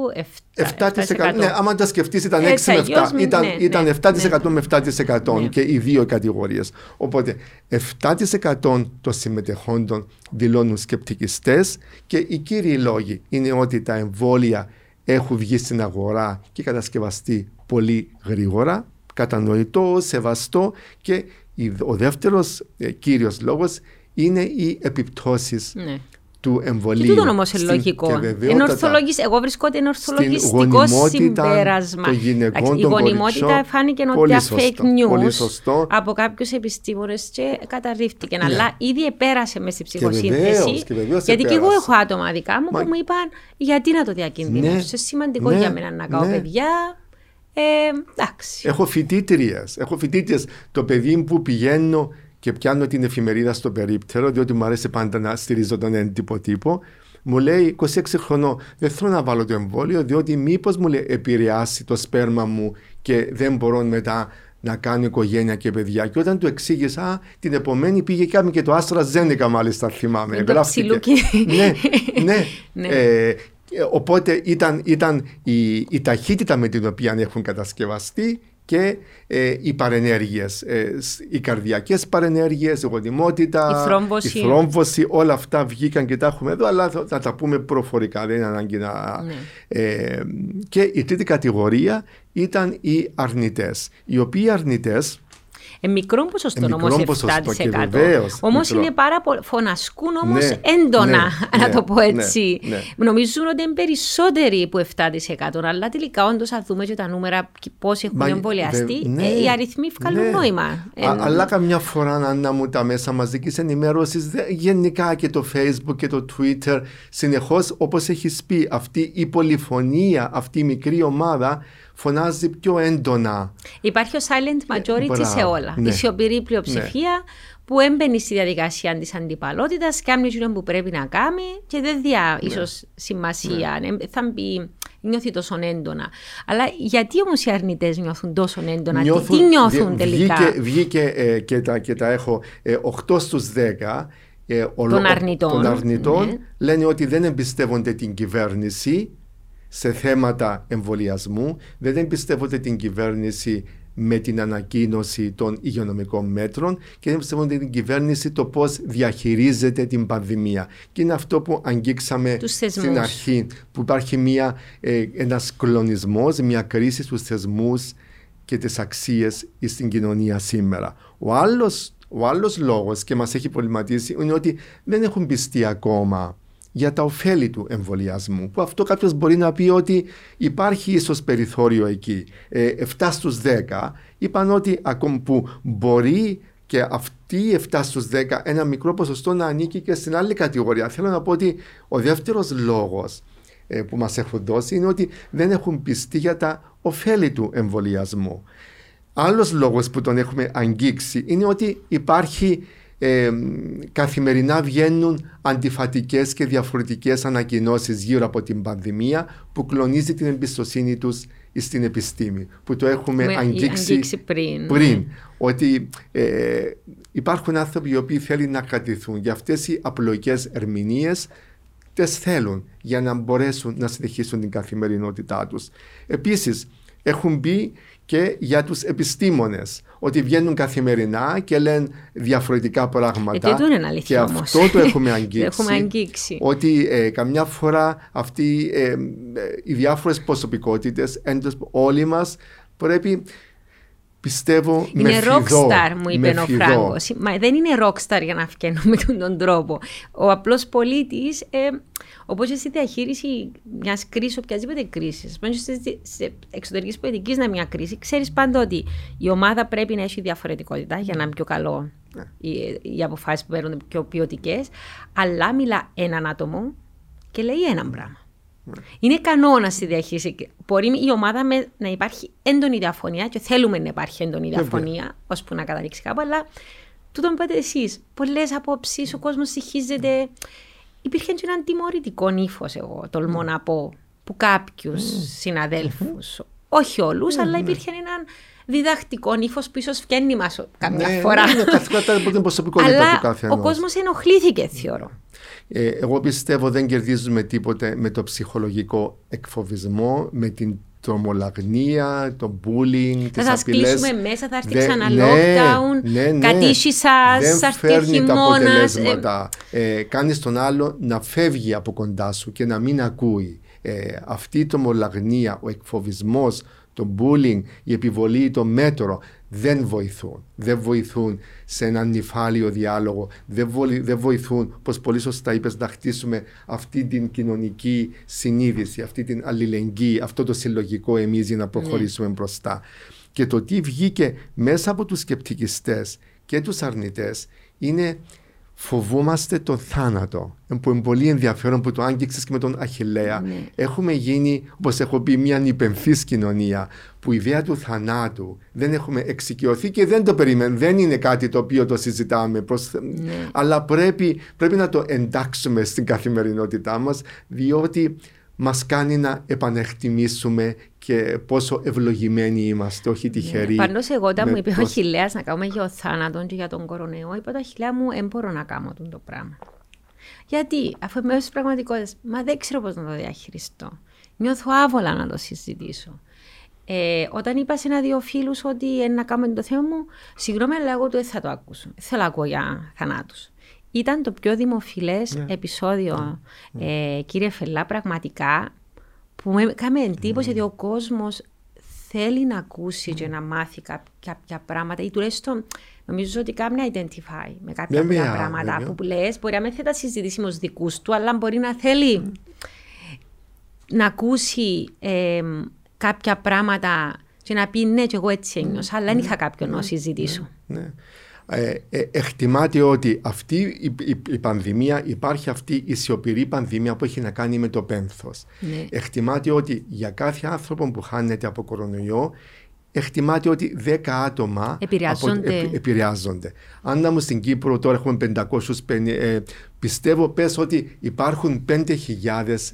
7%. 7%. Ναι, άμα τα σκεφτείς, ήταν 6 με 7. Ήταν, ναι, ήταν ναι, 7% ναι. με 7% ναι. και οι δύο κατηγορίες. Οπότε 7% των συμμετεχόντων δηλώνουν σκεπτικιστές και οι κύριοι λόγοι είναι ότι τα εμβόλια έχουν βγει στην αγορά και κατασκευαστεί πολύ γρήγορα, κατανοητό, σεβαστό και ο δεύτερος ε, κύριος λόγος είναι οι επιπτώσεις ναι. του εμβολίου. Και τούτο όμως είναι λογικό. εγώ βρίσκω ότι είναι ορθολογιστικό συμπέρασμα. η γονιμότητα φάνηκε ότι είναι fake news από κάποιους επιστήμονες και καταρρίφθηκε. Αλλά ήδη επέρασε μες στην ψυχοσύνθεση. γιατί και εγώ έχω άτομα δικά μου που μου είπαν γιατί να το διακινδυνεύσω. Ναι, είναι σημαντικό ναι, για μένα να κάνω παιδιά. Ε, εντάξει. Έχω φοιτήτριες. Έχω φοιτήτριες. Το παιδί που πηγαίνω και πιάνω την εφημερίδα στο περίπτερο, διότι μου αρέσει πάντα να στηρίζω τον έντυπο τύπο. Μου λέει 26 χρονών, δεν θέλω να βάλω το εμβόλιο, διότι μήπως μου λέει, επηρεάσει το σπέρμα μου και δεν μπορώ μετά να κάνω οικογένεια και παιδιά. Και όταν του εξήγησα, την επομένη πήγε και και το Άστρα Ζένικα, μάλιστα θυμάμαι. Το ναι, ναι. *laughs* ναι. Ε, ε, οπότε ήταν, ήταν η, η ταχύτητα με την οποία έχουν κατασκευαστεί και ε, οι παρενέργειες, ε, οι καρδιακές παρενέργειες, η γονιμότητα, η θρόμβωση. η θρόμβωση, όλα αυτά βγήκαν και τα έχουμε εδώ, αλλά θα, θα τα πούμε προφορικά, δεν είναι ανάγκη να... Ναι. Ε, και η τρίτη κατηγορία ήταν οι αρνητές, οι οποίοι αρνητές ε, μικρό ποσοστό όμως 7%. Όμως είναι πάρα πολύ. Φωνασκούν όμως ναι, έντονα, ναι, *laughs* να το πω ναι, έτσι. Ναι, Νομίζουν ότι είναι περισσότεροι που 7%. Αλλά τελικά, όντως, αν δούμε και τα νούμερα πόσοι έχουν εμβολιαστεί, ναι, ε, οι αριθμοί βγάλουν ναι. νόημα. Ε, αλλά καμιά φορά, αν μου τα μέσα μαζικής ενημέρωσης, γενικά και το Facebook και το Twitter, συνεχώς, όπως έχεις πει, αυτή η πολυφωνία, αυτή η μικρή ομάδα φωνάζει πιο έντονα. Υπάρχει ο silent majority σε όλα. Ναι. Η σιωπηρή πλειοψηφία ναι. που έμπαινε στη διαδικασία της αντιπαλότητας, κάνει αυτό που πρέπει να κάνει και δεν διά ναι. ίσως σημασία. Ναι. Θα μπει, νιώθει τόσο έντονα. Αλλά γιατί όμως οι αρνητές νιώθουν τόσο έντονα, νιώθουν, τι νιώθουν τελικά; Βγήκε, βγήκε ε, και, τα, και τα έχω ε, 8 στους 10. Ε, των αρνητών, των αρνητών ναι. λένε ότι δεν εμπιστεύονται την κυβέρνηση σε θέματα εμβολιασμού. Δεν εμπιστεύονται την κυβέρνηση με την ανακοίνωση των υγειονομικών μέτρων και δεν εμπιστεύονται την κυβέρνηση το πώς διαχειρίζεται την πανδημία. Και είναι αυτό που αγγίξαμε στην αρχή, που υπάρχει μια, ε, ένας κλονισμός, μια κρίση στους θεσμούς και τις αξίες στην κοινωνία σήμερα. Ο άλλος, ο άλλος λόγος και μας έχει προβληματίσει είναι ότι δεν έχουν πιστεί ακόμα για τα ωφέλη του εμβολιασμού. Που αυτό κάποιος μπορεί να πει ότι υπάρχει ίσως περιθώριο εκεί. Ε, 7 στους 10 είπαν ότι ακόμα που μπορεί και αυτή η 7 στους 10 ένα μικρό ποσοστό να ανήκει και στην άλλη κατηγορία. Θέλω να πω ότι ο δεύτερος λόγος ε, που μας έχουν δώσει είναι ότι δεν έχουν πιστεί για τα ωφέλη του εμβολιασμού. Άλλος λόγος που τον έχουμε αγγίξει είναι ότι υπάρχει ε, καθημερινά βγαίνουν αντιφατικές και διαφορετικές ανακοινώσεις γύρω από την πανδημία που κλονίζει την εμπιστοσύνη τους στην επιστήμη που το έχουμε αγγίξει, πριν. πριν. Ότι ε, υπάρχουν άνθρωποι οι οποίοι θέλουν να κρατηθούν για αυτές οι απλοϊκές ερμηνείες τις θέλουν για να μπορέσουν να συνεχίσουν την καθημερινότητά τους. Επίσης, έχουν μπει και για τους επιστήμονες ότι βγαίνουν καθημερινά και λένε διαφορετικά πράγματα. Ε, είναι αλήθεια, και όμως. αυτό το έχουμε *laughs* αγγίξει. έχουμε αγγίξει. Ότι ε, καμιά φορά αυτοί ε, ε, οι διάφορες προσωπικότητες, όλοι μας πρέπει πιστεύω είναι με rockstar, μου είπε ο Φράγκος. Μα δεν είναι rockstar για να φτιάχνουμε με *laughs* τον τρόπο. Ο απλός πολίτης, ε, όπως και στη διαχείριση μιας κρίσης, οποιασδήποτε κρίσης, σε εξωτερικής πολιτικής να μια κρίση, ξέρεις πάντα ότι η ομάδα πρέπει να έχει διαφορετικότητα για να είναι πιο καλό ναι. οι, οι αποφάσεις που παίρνουν πιο ποιοτικές. Αλλά μιλά έναν άτομο και λέει έναν πράγμα. Είναι κανόνα στη διαχείριση. Μπορεί η ομάδα με, να υπάρχει έντονη διαφωνία και θέλουμε να υπάρχει έντονη διαφωνία, ώσπου να καταλήξει κάπου, αλλά τούτο είπατε εσεί. Πολλέ απόψει, ο κόσμο συγχύζεται. Υπήρχε και ένα τιμωρητικό ύφο, εγώ τολμώ να πω, που κάποιου συναδέλφου. Όχι όλου, αλλά υπήρχε έναν διδακτικό ύφο που ίσω φτιάχνει μα καμιά ναι, φορά. Ναι, ναι, Αλλά ο κόσμο ενοχλήθηκε, θεωρώ. Ε, εγώ πιστεύω δεν κερδίζουμε τίποτε με το ψυχολογικό εκφοβισμό, με την τρομολαγνία, το bullying, Θα σας κλείσουμε μέσα, θα έρθει ξανά ναι, lockdown, ναι, ναι, κατήσι σας, θα έρθει φέρνει τα αποτελέσματα. Ε, κάνεις τον άλλο να φεύγει από κοντά σου και να μην ακούει. Ε, αυτή η τρομολαγνία, ο εκφοβισμός, το bullying, η επιβολή των μέτρων δεν βοηθούν. Δεν βοηθούν σε έναν νυφάλιο διάλογο. Δεν, βοηθούν, όπως πολύ σωστά είπες, να χτίσουμε αυτή την κοινωνική συνείδηση, αυτή την αλληλεγγύη, αυτό το συλλογικό εμεί για να προχωρήσουμε μπροστά. Και το τι βγήκε μέσα από τους σκεπτικιστές και τους αρνητές είναι φοβούμαστε τον θάνατο. Που είναι πολύ ενδιαφέρον που το άγγιξες και με τον Αχηλέα. Ναι. Έχουμε γίνει, όπως έχω πει, μια νυπενθής κοινωνία που η ιδέα του θανάτου δεν έχουμε εξοικειωθεί και δεν το περιμένουμε. Δεν είναι κάτι το οποίο το συζητάμε. Ναι. Αλλά πρέπει, πρέπει να το εντάξουμε στην καθημερινότητά μας, διότι μας κάνει να επανεκτιμήσουμε και πόσο ευλογημένοι είμαστε, όχι τυχεροί. Ναι, Πάντως, εγώ όταν μου είπε ο Αχηλέα να κάνουμε για ο θάνατο και για τον κορονοϊό, είπα το Αχηλέα μου, δεν μπορώ να κάνω το πράγμα. Γιατί, αφού είμαι τη πραγματικότητα, μα δεν ξέρω πώς να το διαχειριστώ. Νιώθω άβολα να το συζητήσω. Ε, όταν είπα σε ένα-δύο φίλους ότι ένα να κάνουμε το θέμα μου, συγγνώμη, αλλά εγώ του δεν θα το ακούσω. Δεν θέλω να ακούω για θανάτους. Ήταν το πιο δημοφιλές ναι. επεισόδιο, ναι. Ε, κύριε Φελά, πραγματικά, που με έκανε εντύπωση ότι ο κόσμος θέλει να ακούσει και να μάθει κάποια πράγματα ή τουλάχιστον νομίζω ότι κάνει να identify με κάποια yeah, πράγματα yeah, που λες. Μπορεί να μην θέλει τα συζητήσει με δικούς του, αλλά μπορεί να θέλει να ακούσει ε, κάποια πράγματα και να πει ναι και εγώ έτσι ένιωσα, αλλά δεν είχα κάποιον να συζητήσω. Ναι ε, ε, εκτιμάται ότι αυτή η, η, η, πανδημία υπάρχει αυτή η σιωπηρή πανδημία που έχει να κάνει με το πένθος. Ναι. Εκτιμάται ότι για κάθε άνθρωπο που χάνεται από κορονοϊό εκτιμάται ότι 10 άτομα επηρεάζονται. Από, επηρεάζονται. Αν να στην Κύπρο τώρα έχουμε 550, ε, πιστεύω πες ότι υπάρχουν 5.000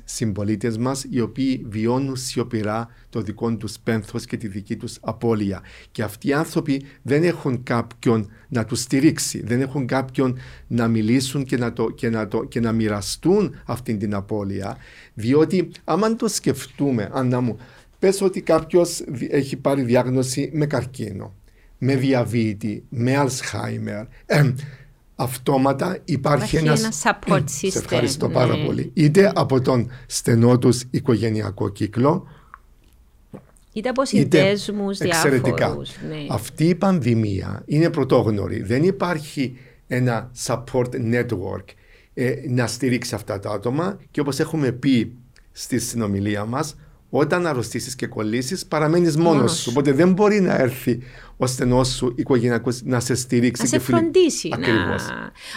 συμπολίτες μας οι οποίοι βιώνουν σιωπηρά το δικό τους πένθος και τη δική τους απώλεια. Και αυτοί οι άνθρωποι δεν έχουν κάποιον να τους στηρίξει, δεν έχουν κάποιον να μιλήσουν και να, το, και να, το, και να μοιραστούν αυτή την απώλεια, διότι άμα το σκεφτούμε, Άννα μου, Πες ότι κάποιος έχει πάρει διάγνωση με καρκίνο, με διαβήτη, με Αλσχάιμερ. Ε, αυτόματα υπάρχει, ένα support system. Σε ευχαριστώ πάρα ναι. πολύ. Είτε από τον στενό τους οικογενειακό κύκλο, είτε από συνδέσμους Εξαιρετικά. Ναι. Αυτή η πανδημία είναι πρωτόγνωρη. Δεν υπάρχει ένα support network ε, να στηρίξει αυτά τα άτομα και όπως έχουμε πει στη συνομιλία μας όταν αρρωστήσεις και κολλήσεις, παραμένεις μόνος σου. Οπότε δεν μπορεί να έρθει ο στενός σου οικογενειακός να σε στηρίξει. Να σε φροντίσει. Να...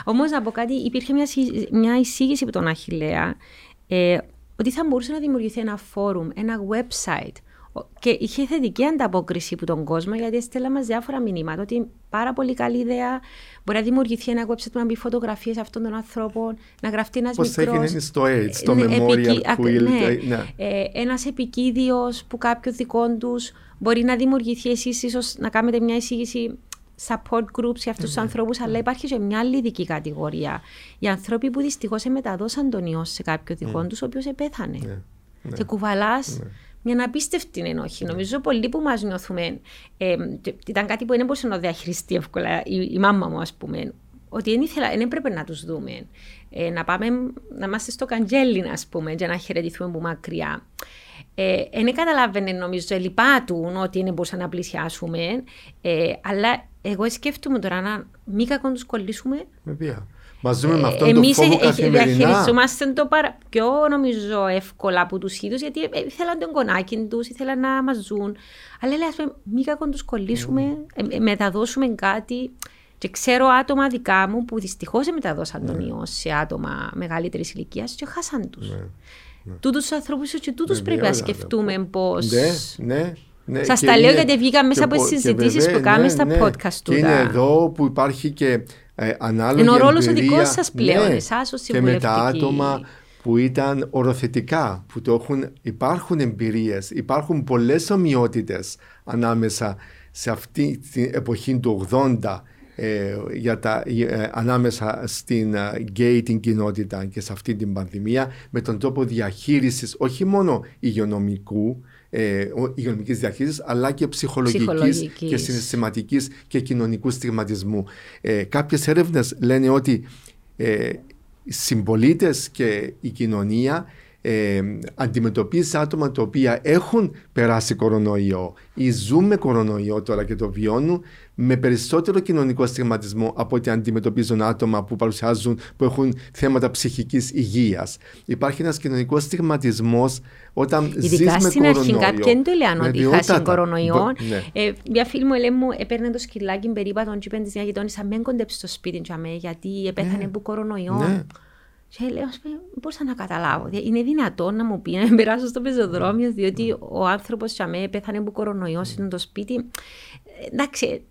Όμως να πω κάτι, υπήρχε μια, μια εισήγηση από τον Αχηλέα ε, ότι θα μπορούσε να δημιουργηθεί ένα φόρουμ, ένα website και είχε θετική ανταπόκριση από τον κόσμο γιατί έστελα μας διάφορα μηνύματα ότι πάρα πολύ καλή ιδέα. Μπορεί να δημιουργηθεί ένα website που να μπει φωτογραφίες αυτών των ανθρώπων, να γραφτεί ένας μικρό. Πώ έγινε στο AIDS, στο ναι, Memorial Quill. Ναι, ναι. Ε, ένας επικίδιο που κάποιο δικό τους μπορεί να δημιουργηθεί εσείς, ίσως να κάνετε μια εισήγηση support groups για αυτούς τους ανθρώπους, αλλά υπάρχει και μια άλλη ειδική κατηγορία. Οι άνθρωποι που δυστυχώς μεταδώσαν τον ιό σε κάποιο δικό τους, ο οποίος επέθανε. Και κουβαλάς μια απίστευτη ενόχη. Νομίζω πολλοί που μας νιώθουμε. Ε, ήταν κάτι που δεν μπορούσε να διαχειριστεί εύκολα η, η μάμα μου, ας πούμε. Ότι δεν, ήθελα, δεν έπρεπε να τους δούμε. Ε, να πάμε να είμαστε στο καντζέλι, ας πούμε, για να χαιρετηθούμε από μακριά. Ε, δεν καταλάβαινε νομίζω λυπάτουν ότι δεν μπορούσαν να πλησιάσουμε, ε, αλλά εγώ σκέφτομαι τώρα να μην κακόν τους κολλήσουμε. Με ποια; Μαζούμε με αυτόν τον φόβο καθημερινά. Εμείς διαχειριζόμαστε το παρα... πιο νομίζω εύκολα από τους ίδιους γιατί ήθελαν τον κονάκι τους, ήθελαν να μας ζουν. Αλλά λέει ας πούμε μη κακόν τους κολλήσουμε, mm. μεταδώσουμε κάτι. Και ξέρω άτομα δικά μου που δυστυχώς μεταδώσαν τον ναι. ιό σε άτομα μεγαλύτερης ηλικίας και χάσαν τους. Ναι. Ναι. Τούτους τους ανθρώπους και τούτους πρέπει να σκεφτούμε πώ. Ναι, ναι. Ναι, Σας τα λέω γιατί βγήκα μέσα από τις συζητήσεις που κάνουμε στα podcast του. Και είναι εδώ που υπάρχει και ε, ανάλογη Είναι ο ρόλος ο δικό σας πλέον, ναι, εσάς ως Και με τα άτομα που ήταν οροθετικά, που το έχουν, υπάρχουν εμπειρίες, υπάρχουν πολλές ομοιότητες ανάμεσα σε αυτή την εποχή του 80 ε, για τα, ε, ανάμεσα στην γκέι την κοινότητα και σε αυτή την πανδημία με τον τρόπο διαχείρισης όχι μόνο υγειονομικού ε, υγειονομικής διαχείρισης αλλά και ψυχολογικής, και συναισθηματικής και κοινωνικού στιγματισμού. Ε, κάποιες έρευνες λένε ότι ε, οι συμπολίτες και η κοινωνία ε, αντιμετωπίζει άτομα τα οποία έχουν περάσει κορονοϊό ή ζουν με κορονοϊό τώρα και το βιώνουν με περισσότερο κοινωνικό στιγματισμό από ότι αντιμετωπίζουν άτομα που παρουσιάζουν, που έχουν θέματα ψυχικής υγείας. Υπάρχει ένας κοινωνικός στιγματισμός όταν ζεις με στην κορονοϊό. αρχή κάποιοι δεν το λένε ότι χάσει κορονοϊό. Ναι. Ε, μια φίλη μου λέει μου έπαιρνε το σκυλάκι περίπατον και είπαν της μια γειτόνισσα μην κοντέψει στο σπίτι γιατί επέθανε ναι. που κορονοϊό. Ναι. Και λέω, πούμε, μπορούσα να καταλάβω. Είναι δυνατόν να μου πει να περάσω στο πεζοδρόμιο, διότι ο άνθρωπος για πέθανε από κορονοϊό είναι το σπίτι. Ε, εντάξει, ε,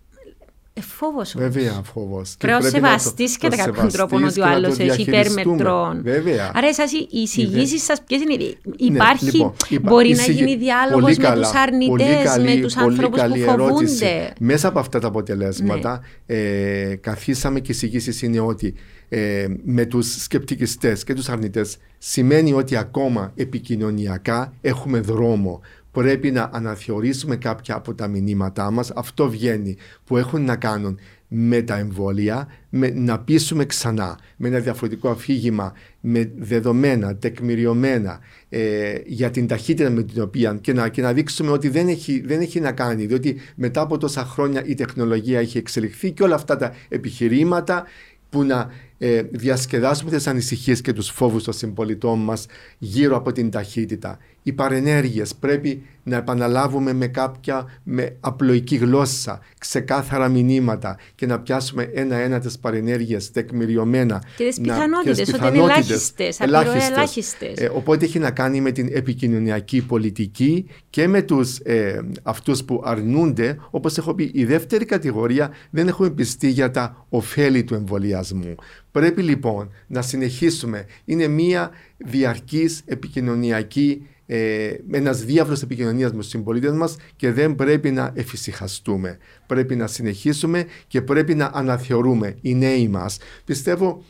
φόβος Βέβαια, φόβος. Πρέπει να σεβαστεί κατά κάποιον τρόπο ότι ο άλλος έχει υπέρμετρων. Βέβαια. Άρα, εσάς οι εισηγήσεις σας ποιες είναι; Ναι, υπάρχει, λοιπόν, μπορεί να γίνει διάλογος με τους αρνητές, με τους ανθρώπου που φοβούνται. Μέσα από αυτά τα αποτελέσματα, ναι. ε, καθίσαμε και οι εισηγήσεις είναι ότι ε, με τους σκεπτικιστές και τους αρνητές σημαίνει ότι ακόμα επικοινωνιακά έχουμε δρόμο. Πρέπει να αναθεωρήσουμε κάποια από τα μηνύματά μας. Αυτό βγαίνει που έχουν να κάνουν με τα εμβόλια, με, να πείσουμε ξανά με ένα διαφορετικό αφήγημα, με δεδομένα, τεκμηριωμένα ε, για την ταχύτητα με την οποία και να, και να δείξουμε ότι δεν έχει, δεν έχει να κάνει, διότι μετά από τόσα χρόνια η τεχνολογία έχει εξελιχθεί και όλα αυτά τα επιχειρήματα που να ε, διασκεδάσουμε τις ανησυχίες και τους φόβους των συμπολιτών μας γύρω από την ταχύτητα. Οι παρενέργειες πρέπει να επαναλάβουμε με κάποια με απλοϊκή γλώσσα, ξεκάθαρα μηνύματα και να πιάσουμε ένα-ένα τις παρενέργειες τεκμηριωμένα. Και τις πιθανότητες, ότι είναι ελάχιστες, ελάχιστες. Ε, οπότε έχει να κάνει με την επικοινωνιακή πολιτική και με τους ε, αυτούς που αρνούνται. Όπως έχω πει, η δεύτερη κατηγορία δεν έχουμε πιστεί για τα ωφέλη του εμβολιασμού. Πρέπει λοιπόν να συνεχίσουμε. Είναι μια διαρκής επικοινωνιακή ε, ένας διάβλος επικοινωνίας με τους συμπολίτες μας και δεν πρέπει να εφησυχαστούμε. Πρέπει να συνεχίσουμε και πρέπει να αναθεωρούμε οι νέοι μας. Πιστεύω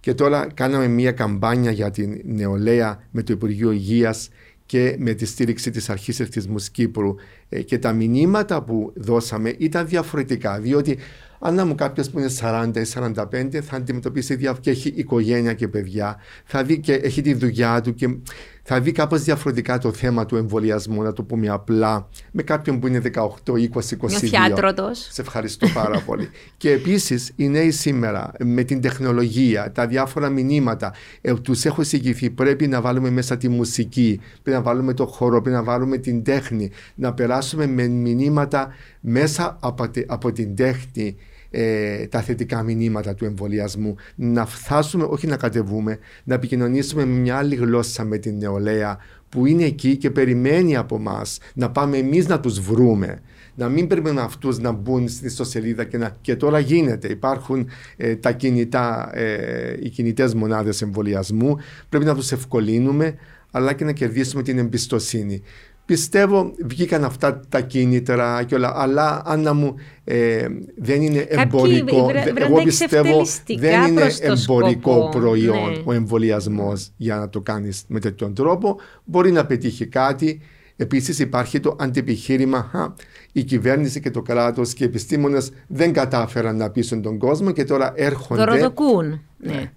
και τώρα κάναμε μια καμπάνια για την νεολαία με το Υπουργείο Υγείας και με τη στήριξη της Αρχής Ευθυσμού Κύπρου ε, και τα μηνύματα που δώσαμε ήταν διαφορετικά διότι αν μου κάποιος που είναι 40 ή 45 θα αντιμετωπίσει και έχει οικογένεια και παιδιά, θα δει και έχει τη δουλειά του και θα δει κάπως διαφορετικά το θέμα του εμβολιασμού, να το πούμε απλά, με κάποιον που είναι 18, 20, 22. Σε ευχαριστώ πάρα πολύ. Και επίσης οι νέοι σήμερα με την τεχνολογία, τα διάφορα μηνύματα, ε, τους έχω εισηγηθεί. Πρέπει να βάλουμε μέσα τη μουσική, πρέπει να βάλουμε το χώρο, πρέπει να βάλουμε την τέχνη, να περάσουμε με μηνύματα μέσα από, από την τέχνη ε, τα θετικά μηνύματα του εμβολιασμού. Να φτάσουμε, όχι να κατεβούμε, να επικοινωνήσουμε με μια άλλη γλώσσα με την νεολαία που είναι εκεί και περιμένει από εμά να πάμε εμείς να τους βρούμε. Να μην περιμένουμε αυτούς να μπουν στην ιστοσελίδα και, να, και τώρα γίνεται. Υπάρχουν ε, τα κινητά, ε, οι κινητές μονάδες εμβολιασμού. Πρέπει να τους ευκολύνουμε, αλλά και να κερδίσουμε την εμπιστοσύνη. Πιστεύω βγήκαν αυτά τα κίνητρα και όλα, αλλά αν μου ε, δεν είναι εμπορικό. εγώ πιστεύω δεν είναι εμπορικό προϊόν ναι. ο εμβολιασμός για να το κάνεις με τέτοιον τρόπο. Μπορεί να πετύχει κάτι. Επίσης υπάρχει το αντιπιχείρημα η κυβέρνηση και το κράτος και οι επιστήμονες δεν κατάφεραν να πείσουν τον κόσμο και τώρα έρχονται... Δωροδοκούν. Ναι. ναι.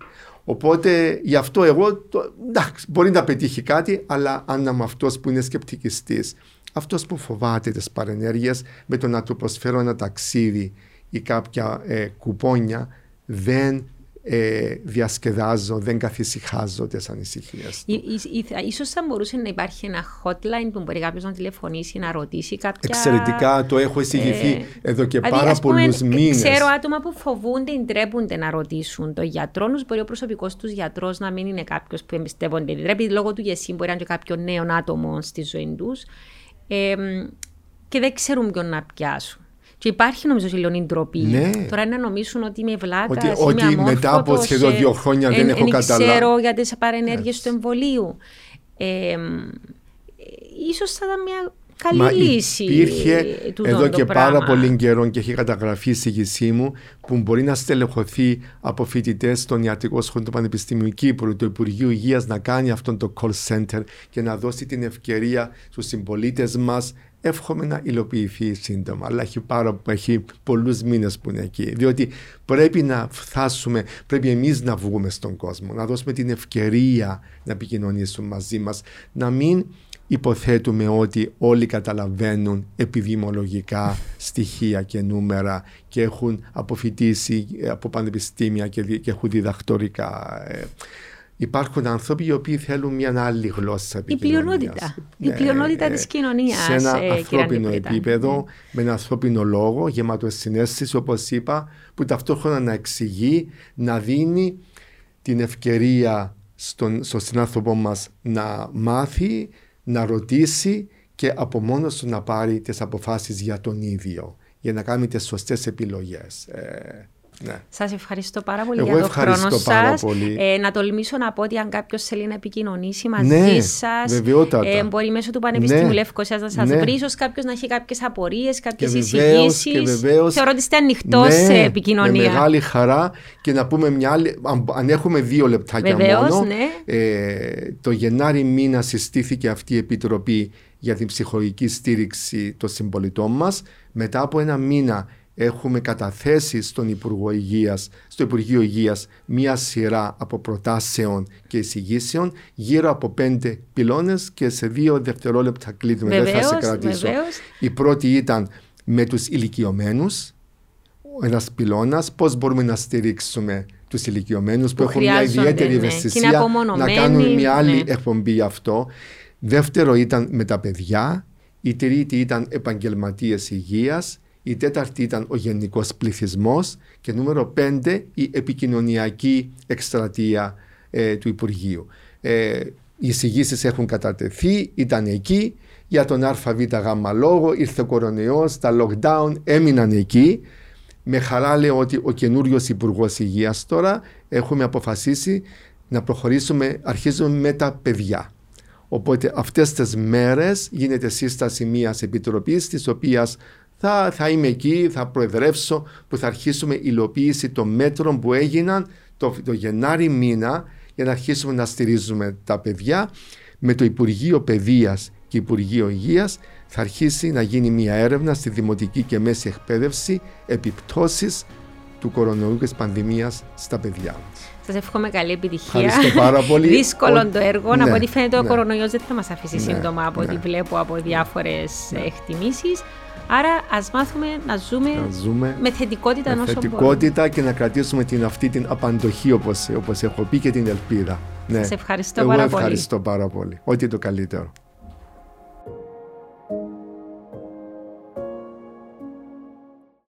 Οπότε γι' αυτό εγώ, το, εντάξει, μπορεί να πετύχει κάτι, αλλά αν είμαι αυτός που είναι σκεπτικιστής, αυτός που φοβάται τις παρενέργειες με το να του προσφέρω ένα ταξίδι ή κάποια ε, κουπόνια, δεν ε, διασκεδάζω, δεν καθησυχάζω τι ανησυχίε. σω θα μπορούσε να υπάρχει ένα hotline που μπορεί κάποιος να τηλεφωνήσει, να ρωτήσει κάποια. Εξαιρετικά, το έχω εισηγηθεί ε, εδώ και δηλαδή, πάρα πολλούς μήνες. Ξέρω άτομα που φοβούνται ή ντρέπονται να ρωτήσουν το γιατρό τους. Μπορεί ο προσωπικός τους γιατρός να μην είναι κάποιος που εμπιστεύονται. Ντρέπει λόγω του γεσί, μπορεί να είναι και κάποιο νέο άτομο στη ζωή τους. Ε, και δεν ξέρουν ποιον να πιάσουν. Και υπάρχει νομίζω σε λίγο ντροπή. Ναι. Τώρα να νομίζουν ότι είμαι βλάκα. Ότι, ότι μετά από σχεδόν δύο χρόνια δεν έχω καταλάβει. Δεν ξέρω για τις παρενέργειε του εμβολίου. Ε, ίσως θα ήταν μια καλή Μα λύση. Υπήρχε εδώ και πάρα πολύ καιρό και έχει καταγραφεί η εισηγησή μου που μπορεί να στελεχωθεί από φοιτητές στον ιατρικό σχολείο του Πανεπιστημίου Κύπρου, του Υπουργείου Υγείας να κάνει αυτό το call center και να δώσει την ευκαιρία στους συμπολίτες μας εύχομαι να υλοποιηθεί σύντομα. Αλλά έχει, πάρα, έχει πολλούς μήνες που είναι εκεί. Διότι πρέπει να φτάσουμε, πρέπει εμείς να βγούμε στον κόσμο, να δώσουμε την ευκαιρία να επικοινωνήσουν μαζί μας, να μην υποθέτουμε ότι όλοι καταλαβαίνουν επιδημολογικά στοιχεία και νούμερα και έχουν αποφοιτήσει από πανεπιστήμια και, έχουν διδακτορικά ε, Υπάρχουν άνθρωποι οι οποίοι θέλουν μια άλλη γλώσσα Η πλειονότητα. Η πλειονότητα της κοινωνίας. Σε ένα ε, ανθρώπινο επίπεδο, ναι. με ένα ανθρώπινο λόγο, γεμάτος συνέστησης, όπως είπα, που ταυτόχρονα να εξηγεί, να δίνει την ευκαιρία στον, στον συνάνθρωπό μας να μάθει, να ρωτήσει και από μόνος του να πάρει τις αποφάσεις για τον ίδιο, για να κάνει τις σωστές επιλογές. Ε, ναι. Σας ευχαριστώ πάρα πολύ για τον χρόνο σας. Ε, να τολμήσω να πω ότι αν κάποιος θέλει να επικοινωνήσει μαζί ναι, σας, ε, μπορεί μέσω του Πανεπιστημίου ναι, Λευκοσία να σας ναι. βρει. ίσως κάποιος να έχει κάποιες απορίες, κάποιες εισηγήσεις. Θεωρώ ότι είστε ανοιχτός ναι, σε επικοινωνία. Με μεγάλη χαρά και να πούμε μια άλλη. Αν, έχουμε δύο λεπτάκια Βεβαίως, μόνο. Ναι. Ε, το Γενάρη μήνα συστήθηκε αυτή η επιτροπή για την ψυχολογική στήριξη των συμπολιτών μας. Μετά από ένα μήνα έχουμε καταθέσει στον Υπουργό Υγείας, στο Υπουργείο Υγείας μία σειρά από προτάσεων και εισηγήσεων γύρω από πέντε πυλώνες και σε δύο δευτερόλεπτα κλείδουμε. Δεν θα σε κρατήσω. Η πρώτη ήταν με τους ηλικιωμένους, ένας πυλώνας, πώς μπορούμε να στηρίξουμε τους ηλικιωμένους που, που έχουν μια ιδιαίτερη ναι, ευαισθησία να κάνουν μια άλλη ναι. εκπομπή γι' αυτό. Δεύτερο ήταν με τα παιδιά. Η τρίτη ήταν επαγγελματίες υγείας η τέταρτη ήταν ο γενικός πληθυσμός και νούμερο πέντε η επικοινωνιακή εκστρατεία ε, του Υπουργείου. Ε, οι εισηγήσεις έχουν κατατεθεί, ήταν εκεί. Για τον ΑΒΓ λόγο ήρθε ο κορονοϊός, τα lockdown έμειναν εκεί. Με χαρά λέω ότι ο καινούριος Υπουργός Υγείας τώρα έχουμε αποφασίσει να προχωρήσουμε, αρχίζουμε με τα παιδιά. Οπότε αυτές τις μέρες γίνεται σύσταση μιας επιτροπής της οποίας θα, θα είμαι εκεί, θα προεδρεύσω που θα αρχίσουμε υλοποίηση των μέτρων που έγιναν το, το Γενάρη μήνα για να αρχίσουμε να στηρίζουμε τα παιδιά με το Υπουργείο Παιδείας και Υπουργείο Υγείας θα αρχίσει να γίνει μια έρευνα στη δημοτική και μέση εκπαίδευση επιπτώσεις του κορονοϊού και της πανδημίας στα παιδιά μας. Σας εύχομαι καλή επιτυχία. Ευχαριστώ πάρα πολύ. *laughs* Δύσκολο το έργο. Ναι, από ό,τι φαίνεται, ναι. ο κορονοϊός δεν θα μας αφήσει ναι, σύντομα από ό,τι ναι. βλέπω από διάφορες ναι. εκτιμήσεις. Άρα ας μάθουμε να ζούμε, να ζούμε με θετικότητα με θετικότητα και να κρατήσουμε την, αυτή την απαντοχή όπως, όπως έχω πει και την ελπίδα. Ναι. Σας ευχαριστώ Εγώ πάρα ευχαριστώ πάρα πολύ. Ό,τι το καλύτερο.